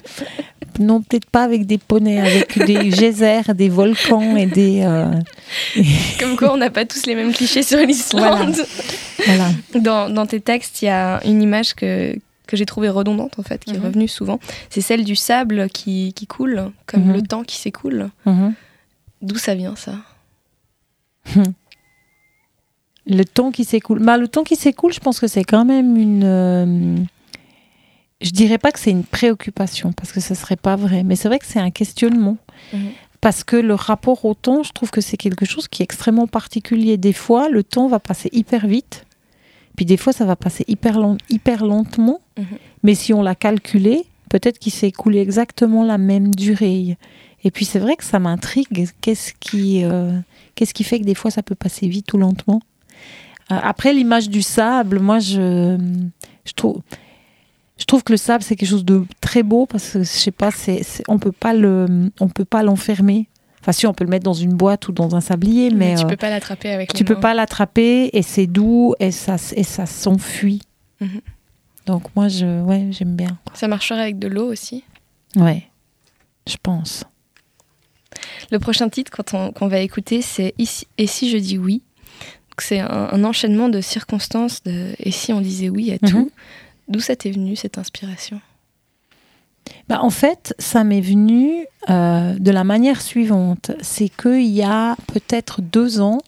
Non, peut-être pas avec des poneys, avec des geysers, des volcans et des. euh,
Comme quoi, on n'a pas tous les mêmes clichés sur l'Islande.
voilà.
Dans, dans tes textes, il y a une image que, que j'ai trouvée redondante, en fait, qui
Mhm.
est revenue souvent. C'est celle du sable qui, qui coule, comme
Mhm.
le temps qui s'écoule.
Mhm.
D'où ça vient, ça?
Le temps qui s'écoule. Bah, le temps qui s'écoule, je pense que c'est quand même une. euh, Je dirais pas que c'est une préoccupation, parce que ce serait pas vrai. Mais c'est vrai que c'est un questionnement.
Mhm.
Parce que le rapport au temps, je trouve que c'est quelque chose qui est extrêmement particulier. Des fois, le temps va passer hyper vite. Puis des fois, ça va passer hyper, lent- hyper lentement.
Mhm.
Mais si on l'a calculé, peut-être qu'il s'est écoulé exactement la même durée. Et puis c'est vrai que ça m'intrigue. Qu'est-ce qui, euh, qu'est-ce qui fait que des fois ça peut passer vite ou lentement? Après l'image du sable, moi je, je trouve, je trouve que le sable c'est quelque chose de très beau parce que je sais pas, c'est, on peut pas le, on peut pas l'enfermer. Enfin si on peut le mettre dans une boîte ou dans un sablier, mais,
tu
euh,
peux pas l'attraper avec
tu peux
mains.
pas l'attraper et c'est doux et ça, et ça s'enfuit.
Mhm.
Donc moi je, ouais, j'aime bien.
Ça marcherait avec de l'eau aussi.
Ouais, je pense.
Le prochain titre quand on- qu'on va écouter, c'est Ici- Et si je dis oui? C'est un, un enchaînement de circonstances de Et si on disait oui à tout
Mhm.
D'où ça t'est venu cette inspiration?
Bah, en fait, ça m'est venu euh, de la manière suivante. C'est qu'il y a peut-être deux ans,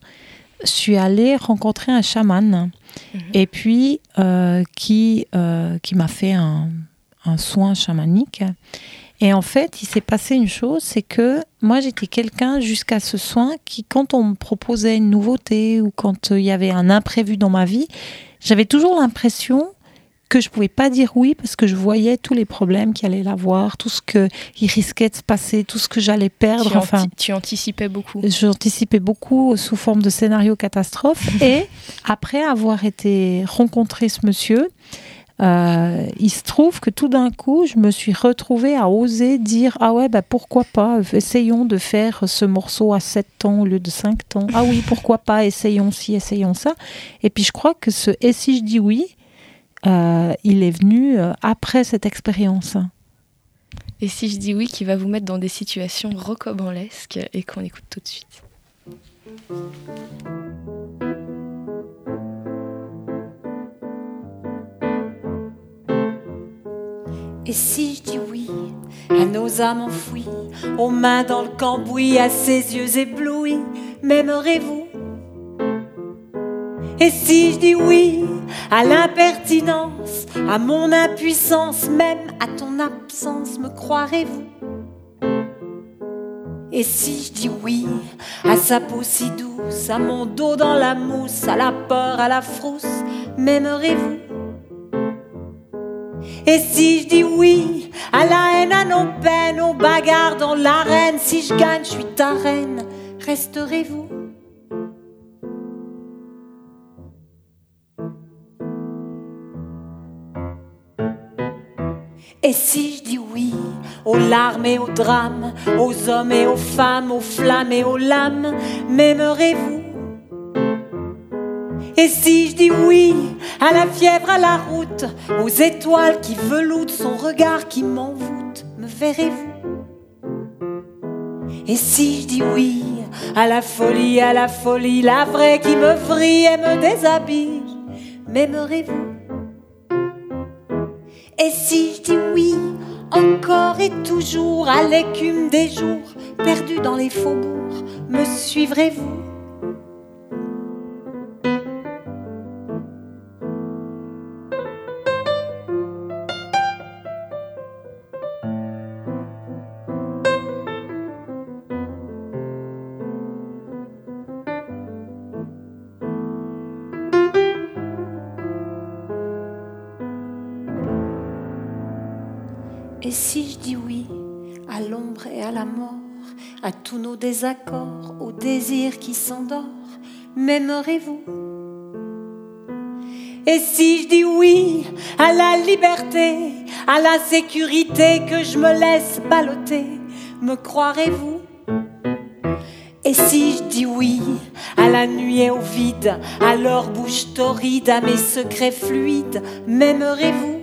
je suis allée rencontrer un chaman
Mhm.
et puis euh, qui, euh, qui m'a fait un, un soin chamanique. Et en fait, il s'est passé une chose, c'est que moi j'étais quelqu'un jusqu'à ce soin qui, quand on me proposait une nouveauté ou quand euh, il y avait un imprévu dans ma vie, j'avais toujours l'impression que je pouvais pas dire oui parce que je voyais tous les problèmes qu'il allait avoir, tout ce que il risquait de se passer, tout ce que j'allais perdre.
Tu,
enfin,
tu anticipais beaucoup.
J'anticipais beaucoup sous forme de scénario catastrophe. et après avoir été rencontré ce monsieur, euh, il se trouve que tout d'un coup, je me suis retrouvée à oser dire Ah ouais, bah pourquoi pas, essayons de faire ce morceau à 7 temps au lieu de 5 temps. Ah oui, pourquoi pas, essayons ci, essayons ça. Et puis je crois que ce Et si je dis oui, euh, il est venu euh, après cette expérience.
Et si je dis oui, qui va vous mettre dans des situations rocobanlesques et qu'on écoute tout de suite.
Et si je dis oui à nos âmes enfouies, aux mains dans le cambouis, à ses yeux éblouis, m'aimerez-vous? Et si je dis oui à l'impertinence, à mon impuissance, même à ton absence, me croirez-vous? Et si je dis oui à sa peau si douce, à mon dos dans la mousse, à la peur, à la frousse, m'aimerez-vous? Et si je dis oui à la haine, à nos peines, aux bagarres dans l'arène, si je gagne, je suis ta reine, resterez-vous. Et si je dis oui aux larmes et aux drames, aux hommes et aux femmes, aux flammes et aux lames, m'aimerez-vous? Et si je dis oui à la fièvre, à la route, aux étoiles qui veloutent son regard qui m'envoûte, me verrez-vous? Et si je dis oui à la folie, à la folie, la vraie qui me vrille et me déshabille, m'aimerez-vous? Et si je dis oui encore et toujours à l'écume des jours, perdu dans les faubourgs, me suivrez-vous? Tous nos désaccords, au désir qui s'endort, m'aimerez-vous? Et si je dis oui à la liberté, à la sécurité que je me laisse balloter, me croirez-vous? Et si je dis oui à la nuit et au vide, à leur bouche torride, à mes secrets fluides, m'aimerez-vous?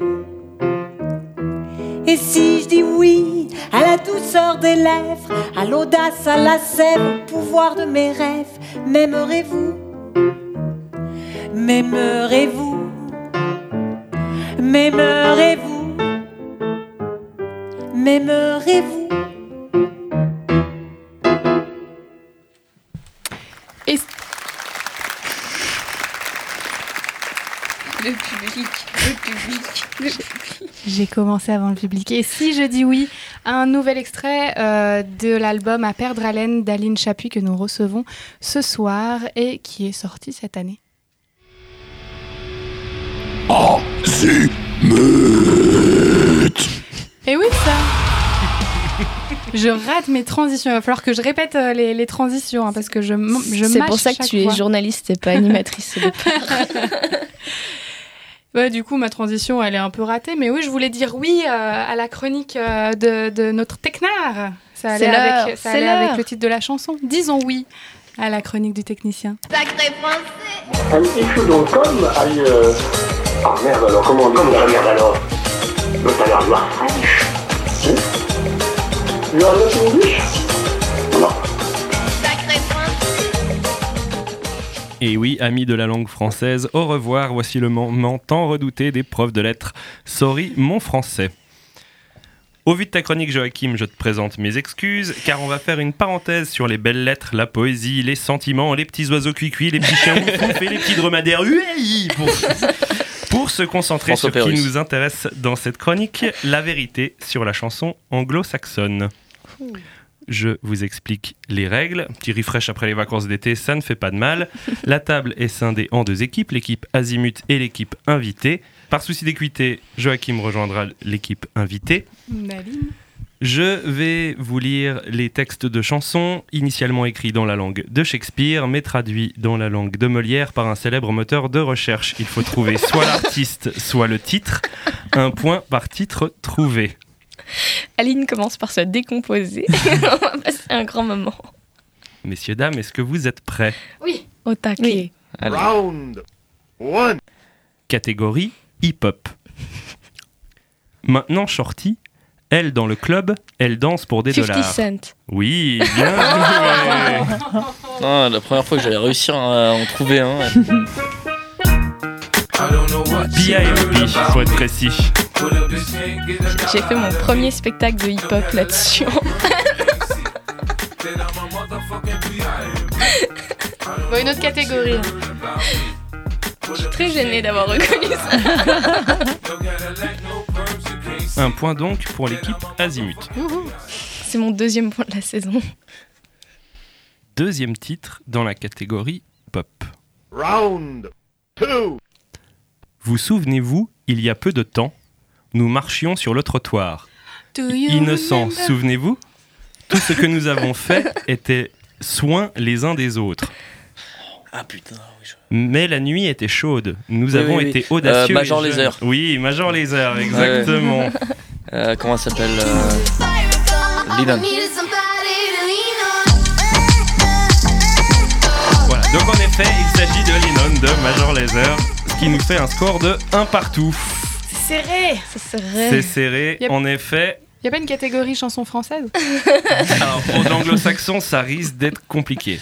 Et si je dis oui à la douceur des lèvres, à l'audace, à la sève, au pouvoir de mes rêves, m'aimerez-vous? M'aimerez-vous? M'aimerez-vous? M'aimerez-vous?
Et
Le public, le public, le public.
J'ai commencé avant le public. Et si je dis oui un nouvel extrait euh, de l'album À perdre haleine d'Aline Chapuis que nous recevons ce soir et qui est sorti cette année. Et oui, ça Je rate mes transitions. Il va falloir que je répète euh, les, les transitions hein, parce que je, je
C'est pour ça que tu es journaliste et pas animatrice.
Ouais, du coup, ma transition, elle est un peu ratée. Mais oui, je voulais dire oui euh, à la chronique euh, de, de notre Technar. Ça allait, avec, ça allait avec le titre de la chanson. Disons oui à la chronique du technicien.
Un petit fou dans le com. Euh... Ah merde alors, comment on dit Comment ça merde alors Le talent noir French. Si You are not English?
Et oui, amis de la langue française, au revoir, voici le moment tant redouté des profs de lettres. Sorry, mon français. Au vu de ta chronique, Joachim, je te présente mes excuses, car on va faire une parenthèse sur les belles lettres, la poésie, les sentiments, les petits oiseaux cuits-cuits, les petits chiens et les petits dromadaires. Uéi Pour Pour se concentrer
François
sur ce qui nous intéresse dans cette chronique, la vérité sur la chanson anglo-saxonne. Je vous explique les règles. Petit refresh après les vacances d'été, ça ne fait pas de mal. La table est scindée en deux équipes, l'équipe Azimut et l'équipe invitée. Par souci d'équité, Joachim rejoindra l'équipe invitée.
Naline.
Je vais vous lire les textes de chansons, initialement écrits dans la langue de Shakespeare, mais traduits dans la langue de Molière par un célèbre moteur de recherche. Il faut trouver soit l'artiste, soit le titre. Un point par titre trouvé.
Aline commence par se décomposer. On va passer un grand moment.
Messieurs, dames, est-ce que vous êtes prêts?
Oui. Au taquet.
Allez.
Round one.
Catégorie hip-hop. Maintenant, Shorty, elle dans le club, elle danse pour des
50
dollars.
Cent.
Oui, bien joué.
Ah, la première fois que j'allais réussir à en trouver un.
B.I.M.P, faut être précis.
J'ai fait mon premier spectacle de hip-hop là-dessus.
Bon, une autre catégorie.
Je suis très gênée d'avoir reconnu ça.
Un point donc pour l'équipe Azimut.
C'est mon deuxième point de la saison.
Deuxième titre dans la catégorie pop.
Round two.
Vous souvenez-vous, il y a peu de temps, nous marchions sur le trottoir. Innocents, souvenez-vous? Tout ce que nous avons fait était soin les uns des autres.
Ah putain, oui. je-
Mais la nuit était chaude. Nous
Oui,
avons
oui, oui.
été audacieux.
Euh,
et
Major. Laser.
Oui, Major Laser, exactement.
Euh, comment s'appelle euh...
Voilà. Donc en effet, il s'agit de Lennon de Major Laser, qui nous fait un score de 1 partout.
C'est serré.
C'est
C'est
serré.
serré,
Yep.
en effet.
Y a pas une catégorie chanson française?
Alors pour l'anglo-saxon, ça risque d'être compliqué.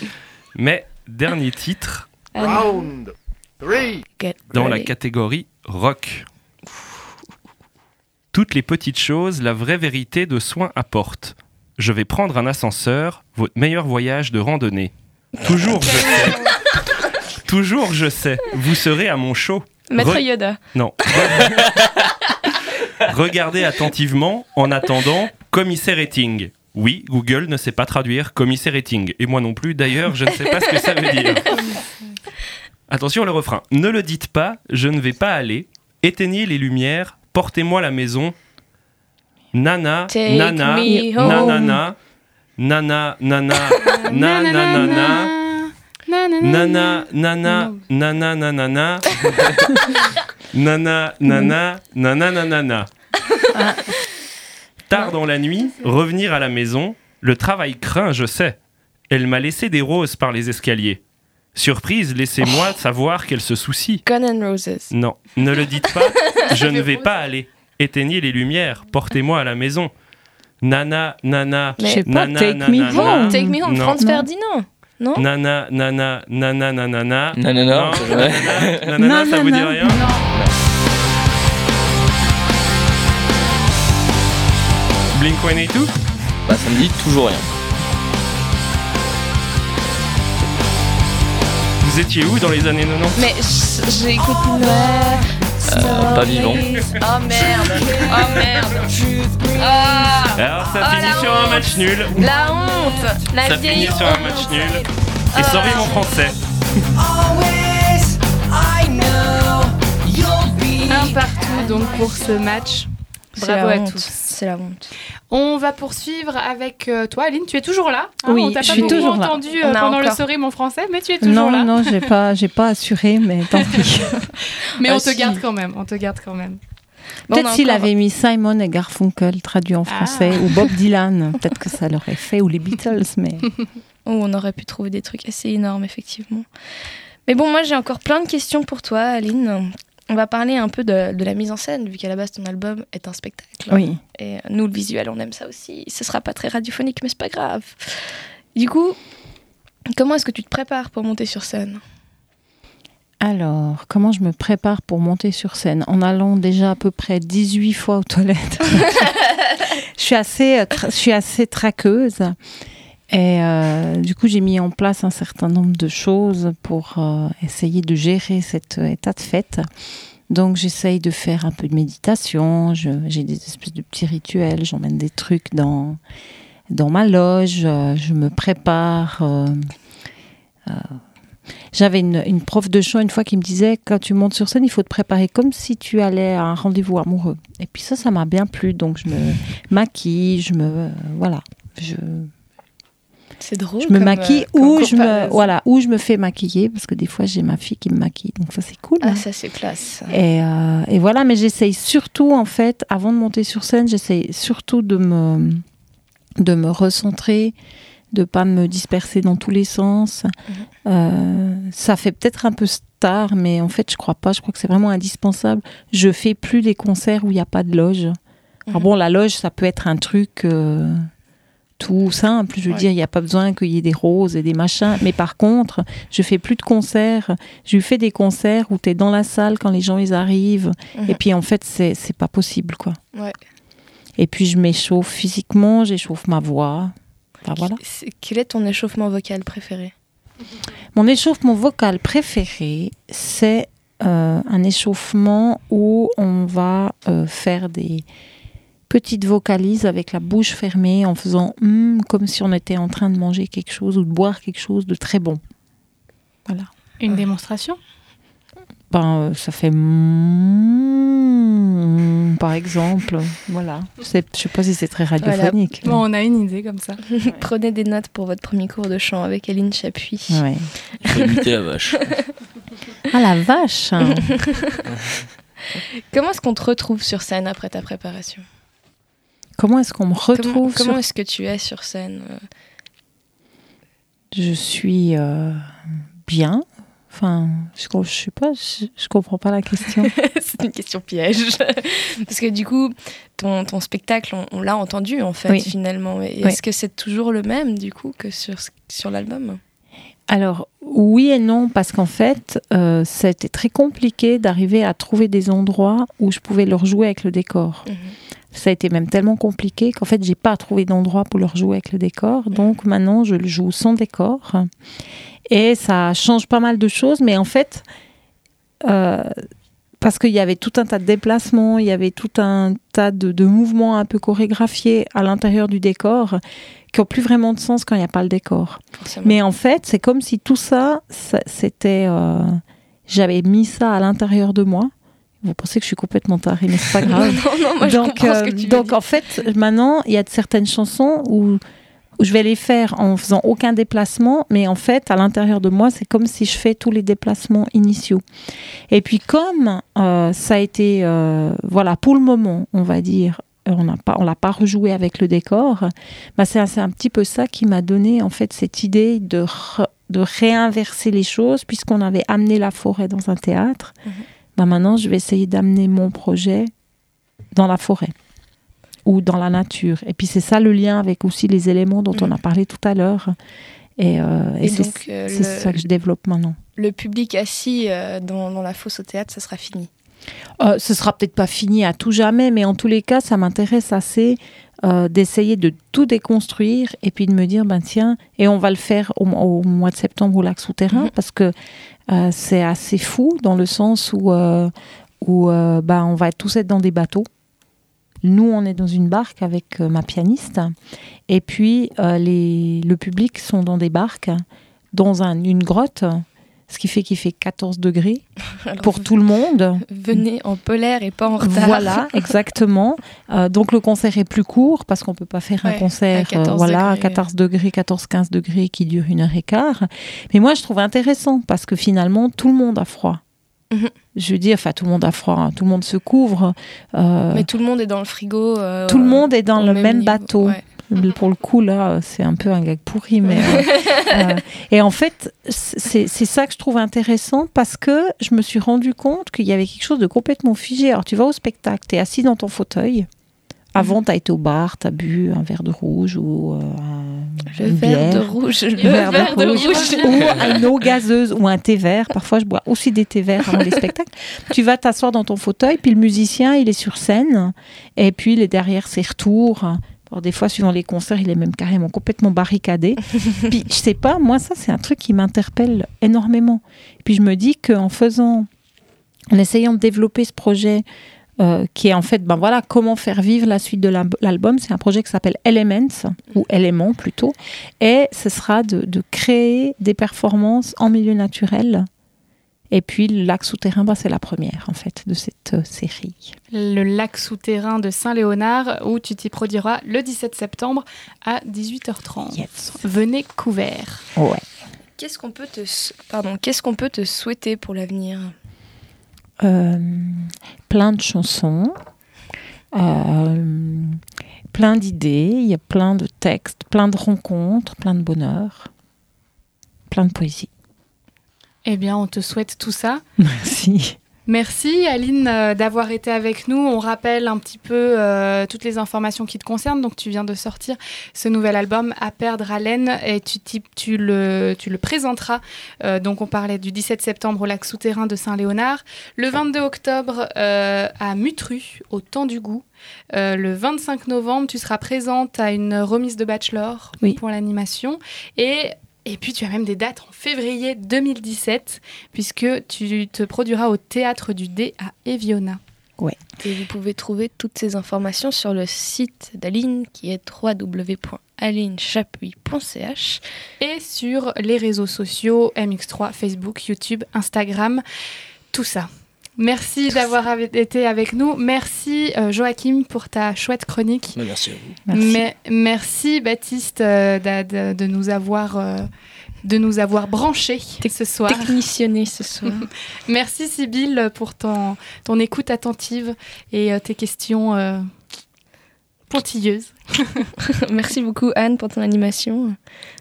Mais dernier titre
Round three.
Get
dans la catégorie rock. Toutes les petites choses, la vraie vérité de soin apporte. Je vais prendre un ascenseur, votre meilleur voyage de randonnée. Toujours je. Toujours je sais. Vous serez à mon show.
Maître
Re-
Yoda.
Non. Regardez attentivement en attendant commissaire rating. Oui, Google ne sait pas traduire commissaire rating. Et moi non plus, d'ailleurs, je ne sais pas ce que ça veut dire. Attention le refrain. Ne le dites pas, je ne vais pas aller. Éteignez les lumières, portez-moi la maison. Nana,
Take
nana,
me home.
nanana, nana, nana, nanana. Nana, nana, nana, nanana. Nana, nana, nana, nanana. Tard dans la nuit, revenir à la maison, le travail craint, je sais. Elle m'a laissé des roses par les escaliers. Surprise, laissez-moi savoir qu'elle se soucie.
Gun and Roses.
Non, ne le dites pas, je ne vais pas aller. Éteignez les lumières, portez-moi à la maison. Nana, nana, nana,
Take
nana,
Me
nana.
Home.
Take Me Home. Franz. Ferdinand. Non
Nana, nana, nana, nanana.
Nanana,
nanana, nanana, ça vous dit rien Blink 182
Bah, ça me dit toujours rien.
Vous étiez où dans les années 90
Mais j- j'ai écouté.
Euh, pas vivant.
Oh merde. Oh merde. Ah
Alors ça
Oh,
finit sur un match nul.
La honte. La
Ça
vieille
finit sur un match nul. Et sorry mon français.
Un partout donc pour ce match.
C'est
Bravo
la
à
honte.
tous.
C'est la honte.
On va poursuivre avec euh, toi, Aline. Tu es toujours là hein
Oui,
On
je suis toujours là.
entendu euh,
Non,
pendant le
encore.
sorry mon français, mais tu es toujours
Non,
là.
non, j'ai pas, j'ai pas assuré, mais tant pis.
Mais
Ah,
on te
si.
garde quand même. On te garde quand même.
Bon,
Peut-être
a
s'il
encore-
avait mis Simon et Garfunkel traduit en français,
Ah.
ou Bob Dylan, peut-être que ça l'aurait fait, ou les Beatles, mais
Oh, on aurait pu trouver des trucs assez énormes, effectivement. Mais bon, moi, j'ai encore plein de questions pour toi, Aline. On va parler un peu de, de la mise en scène, vu qu'à la base, ton album est un spectacle.
oui.
Et nous, le visuel, on aime ça aussi. Ce sera pas très radiophonique, mais c'est pas grave. Du coup, comment est-ce que tu te prépares pour monter sur scène?
Alors, comment je me prépare pour monter sur scène? En allant déjà à peu près 18 fois aux toilettes. je, suis assez, euh, je suis assez traqueuse. Et euh, du coup, j'ai mis en place un certain nombre de choses pour euh, essayer de gérer cet euh, état de fait. Donc j'essaye de faire un peu de méditation, j'ai des espèces de petits rituels, j'emmène des trucs dans, dans ma loge, je me prépare. J'avais une, une prof de chant une fois qui me disait quand tu montes sur scène, il faut te préparer comme si tu allais à un rendez-vous amoureux. Et puis ça, ça m'a bien plu, donc je me maquille, je me voilà, je
C'est drôle.
je me maquille
euh,
ou je me voilà ou je me fais maquiller parce que des fois j'ai ma fille qui me maquille, donc ça c'est cool.
Ah,
hein.
ça, c'est classe.
Et, euh, et voilà, mais j'essaye surtout, en fait, avant de monter sur scène, j'essaye surtout de me, de me recentrer, de pas me disperser dans tous les sens. Euh, ça fait peut-être un peu star, mais en fait, je crois pas. Je crois que c'est vraiment indispensable. Je fais plus des concerts où il n'y a pas de loge. Alors bon, la loge, ça peut être un truc euh, tout simple. Je veux
Ouais.
dire, il n'y a pas besoin qu'il y ait des roses et des machins. Mais par contre, je fais plus de concerts. Je fais des concerts où tu es dans la salle quand les gens ils arrivent.
Mhm.
Et puis en fait, c'est c'est pas possible, quoi.
Ouais.
Et puis je m'échauffe physiquement, j'échauffe ma voix. Enfin, voilà.
Quel est ton échauffement vocal préféré?
Mon échauffement vocal préféré, c'est euh, un échauffement où on va euh, faire des petites vocalises avec la bouche fermée en faisant hum comme si on était en train de manger quelque chose ou de boire quelque chose de très bon. Voilà.
Une démonstration?
Ben, euh, ça fait mm, par exemple. Voilà. C'est- Je sais pas si c'est très radiophonique.
Bon, on a une idée comme ça.
Prenez des notes pour votre premier cours de chant avec Aline Chapuis.
Ouais.
Je vais imiter la vache.
Ah la vache hein.
Comment est-ce qu'on te retrouve sur scène après ta préparation?
Comment est-ce qu'on me retrouve
Comment,
sur
comment est-ce que tu es sur scène euh
Je suis euh, bien. Enfin, je, je sais pas, je, je comprends pas la question.
C'est une question piège. Parce que du coup, ton, ton spectacle, on, on l'a entendu en fait,
Oui.
finalement.
Oui.
Est-ce que c'est toujours le même, du coup, que sur, sur l'album?
Alors, oui et non, parce qu'en fait, euh, c'était très compliqué d'arriver à trouver des endroits où je pouvais leur jouer avec le décor. Ça a été même tellement compliqué qu'en fait, j'ai pas trouvé d'endroit pour leur jouer avec le décor. Donc maintenant, je le joue sans décor. Et ça change pas mal de choses, mais en fait, euh, parce qu'il y avait tout un tas de déplacements, il y avait tout un tas de, de mouvements un peu chorégraphiés à l'intérieur du décor qui n'ont plus vraiment de sens quand il n'y a pas le décor.
Forcément.
Mais en fait, c'est comme si tout ça, ça- c'était. euh, J'avais mis ça à l'intérieur de moi. Vous pensez que je suis complètement tarée, mais c'est pas grave.
non, non, moi je
donc,
comprends ce que
euh,
tu
donc en fait, maintenant, il y a certaines chansons où, où je vais les faire en faisant aucun déplacement, mais en fait, à l'intérieur de moi, c'est comme si je fais tous les déplacements initiaux. Et puis, comme euh, ça a été, euh, voilà, pour le moment, on va dire, euh, on n'a pas, on l'a pas rejoué avec le décor. Bah, c'est un, un petit peu ça qui m'a donné en fait cette idée de re- de réinverser les choses puisqu'on avait amené la forêt dans un théâtre. Bah, maintenant, je vais essayer d'amener mon projet dans la forêt ou dans la nature. Et puis c'est ça le lien avec aussi les éléments dont on a parlé tout à l'heure. Et, euh, et
Et
c'est
donc, euh,
ça que je développe maintenant.
Le public assis euh, dans, dans la fosse au théâtre, ça sera fini.
Euh, ce sera peut-être pas fini à tout jamais, mais en tous les cas, ça m'intéresse assez d'essayer de tout déconstruire et puis de me dire, ben tiens, et on va le faire au, au mois de septembre au lac souterrain parce que euh, c'est assez fou dans le sens où, euh, où euh, ben, on va tous être dans des bateaux. Nous, on est dans une barque avec ma pianiste. Et puis, les, le public sont dans des barques, dans un- une grotte, ce qui fait qu'il fait 14 degrés
Alors,
pour tout le monde.
Venez en polaire et pas en retard.
Voilà, exactement. Euh, donc le concert est plus court parce qu'on peut pas faire un concert
à 14
euh, voilà, à
degrés.
14 degrés, 14-15 degrés qui dure une heure et quart. Mais moi, je trouve intéressant parce que finalement, tout le monde a froid.
Mhm.
Je veux dire, enfin, tout le monde a froid, hein, tout le monde se couvre. euh,
Mais tout le monde est dans le frigo. euh,
tout le monde est dans le
même
même,
niveau,
bateau.
ouais.
Pour le coup, là, c'est un peu un gag pourri. Mais, euh, euh, et en fait, c'est ça que je trouve intéressant parce que je me suis rendu compte qu'il y avait quelque chose de complètement figé. Alors, tu vas au spectacle, tu es assis dans ton fauteuil. Avant, tu as été au bar, tu as bu un verre de rouge ou euh, un-
Le
une
verre de rouge, le
verre
verre de rouge.
ou une eau gazeuse ou un thé vert. Parfois, je bois aussi des thés verts avant les spectacles. Tu vas t'asseoir dans ton fauteuil, puis le musicien, il est sur scène, et puis il est derrière ses retours. Alors, des fois, suivant les concerts, il est même carrément complètement barricadé. puis, je sais pas, moi, ça, c'est un truc qui m'interpelle énormément. Et puis, je me dis qu'en faisant en essayant de développer ce projet euh, qui est en fait, ben voilà, comment faire vivre la suite de l'al- l'album. C'est un projet qui s'appelle Elements, ou Éléments plutôt, et ce sera de, de créer des performances en milieu naturel. Et puis, le lac souterrain, ben, c'est la première, en fait, de cette euh, série.
Le lac souterrain de Saint-Léonard, où tu t'y produiras le 17 septembre à 18h30. Venez couvert.
Ouais.
Qu'est-ce qu'on peut te, pardon, qu'est-ce qu'on peut te souhaiter pour l'avenir?
Euh, plein de chansons, euh, plein d'idées, il y a plein de textes, plein de rencontres, plein de bonheur, plein de poésie.
Eh bien, on te souhaite tout ça.
Merci.
Merci Aline euh, d'avoir été avec nous. On rappelle un petit peu euh, toutes les informations qui te concernent. Donc tu viens de sortir ce nouvel album À perdre haleine et tu, le, tu le présenteras. Euh, donc on parlait du 17 septembre au lac souterrain de Saint-Léonard, le 22 octobre à Mutru au Temps du Goût. Le 25 novembre, tu seras présente à une remise de bachelor
Oui.
pour l'animation. Et, et puis, tu as même des dates en février 2017, puisque tu te produiras au Théâtre du D à Eviona.
Ouais.
Et vous pouvez trouver toutes ces informations sur le site d'Aline qui est www.alinechapuis.ch.
Et sur les réseaux sociaux, MX3, Facebook, YouTube, Instagram, tout ça. Merci d'avoir av- été avec nous. Merci euh, Joachim pour ta chouette chronique.
Merci à vous.
Mais merci Baptiste euh, de, de nous avoir euh, de nous avoir branchés ce soir.
Technitionné ce soir.
merci Sybille pour ton, ton écoute attentive et euh, tes questions pointilleuses.
Merci beaucoup Anne pour ton animation.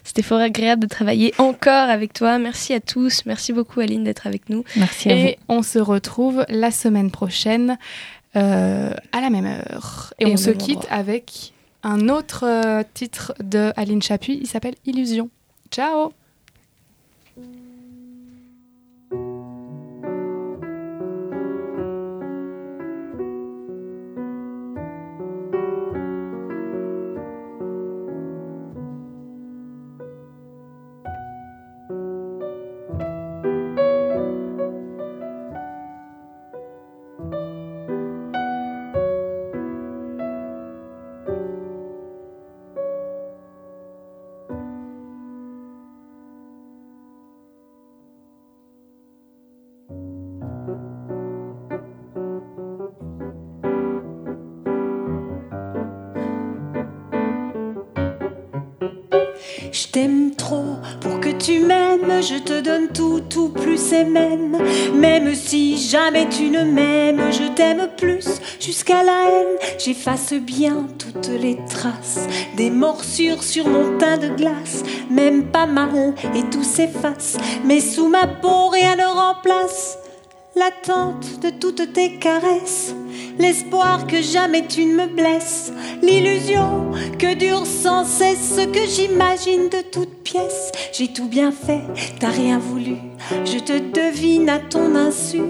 C'était fort agréable de travailler encore avec toi. Merci à tous. Merci beaucoup Aline d'être avec nous.
Merci à
Et on se retrouve la semaine prochaine euh, à la même heure. Et,
Et
on se quitte
endroit.
avec un autre euh, titre de Aline Chapuis. Il s'appelle Illusion. Ciao
tout, tout plus et même. Même si jamais tu ne m'aimes, je t'aime plus jusqu'à la haine. J'efface bien toutes les traces des morsures sur mon teint de glace. Même pas mal et tout s'efface, mais sous ma peau rien ne remplace l'attente de toutes tes caresses, l'espoir que jamais tu ne me blesses, l'illusion que dure sans cesse ce que j'imagine de toutes pièces. J'ai tout bien fait, t'as rien voulu, je te devine à ton insu.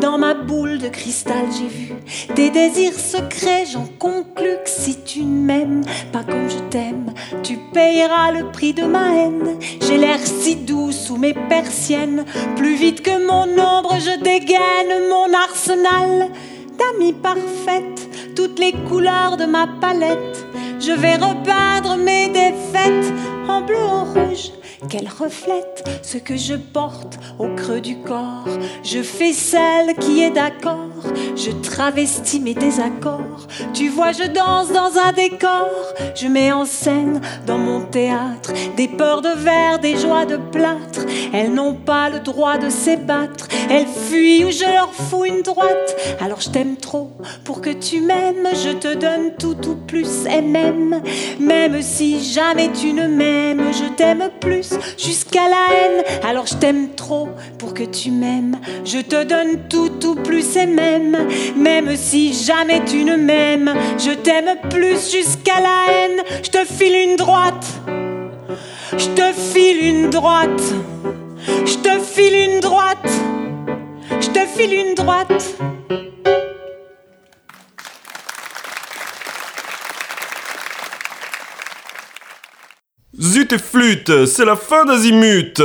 Dans ma boule de cristal, j'ai vu tes désirs secrets, j'en conclus que si tu ne m'aimes pas comme je t'aime, tu payeras le prix de ma haine. J'ai l'air si doux sous mes persiennes, plus vite que mon ombre, je dégaine mon arsenal d'amis parfaites, toutes les couleurs de ma palette. Je vais repeindre mes défaites en bleu, en rouge, qu'elles reflètent ce que je porte au creux du corps. Je fais celle qui est d'accord, je travestis mes désaccords. Tu vois, je danse dans un décor, je mets en scène dans mon théâtre des peurs de verre, des joies de plâtre. Elles n'ont pas le droit de s'ébattre, elles fuient ou je leur fous une droite. Alors je t'aime trop pour que tu m'aimes, je te donne tout, tout plus et même. Même si jamais tu ne m'aimes, je t'aime plus jusqu'à la haine. Alors je t'aime trop pour que tu m'aimes, je te donne tout, tout plus et même. Même si jamais tu ne m'aimes, je t'aime plus jusqu'à la haine. Je te file une droite, je te file une droite, je te file une droite, je te file une droite.
Zut et flûte, c'est la fin d'Azimut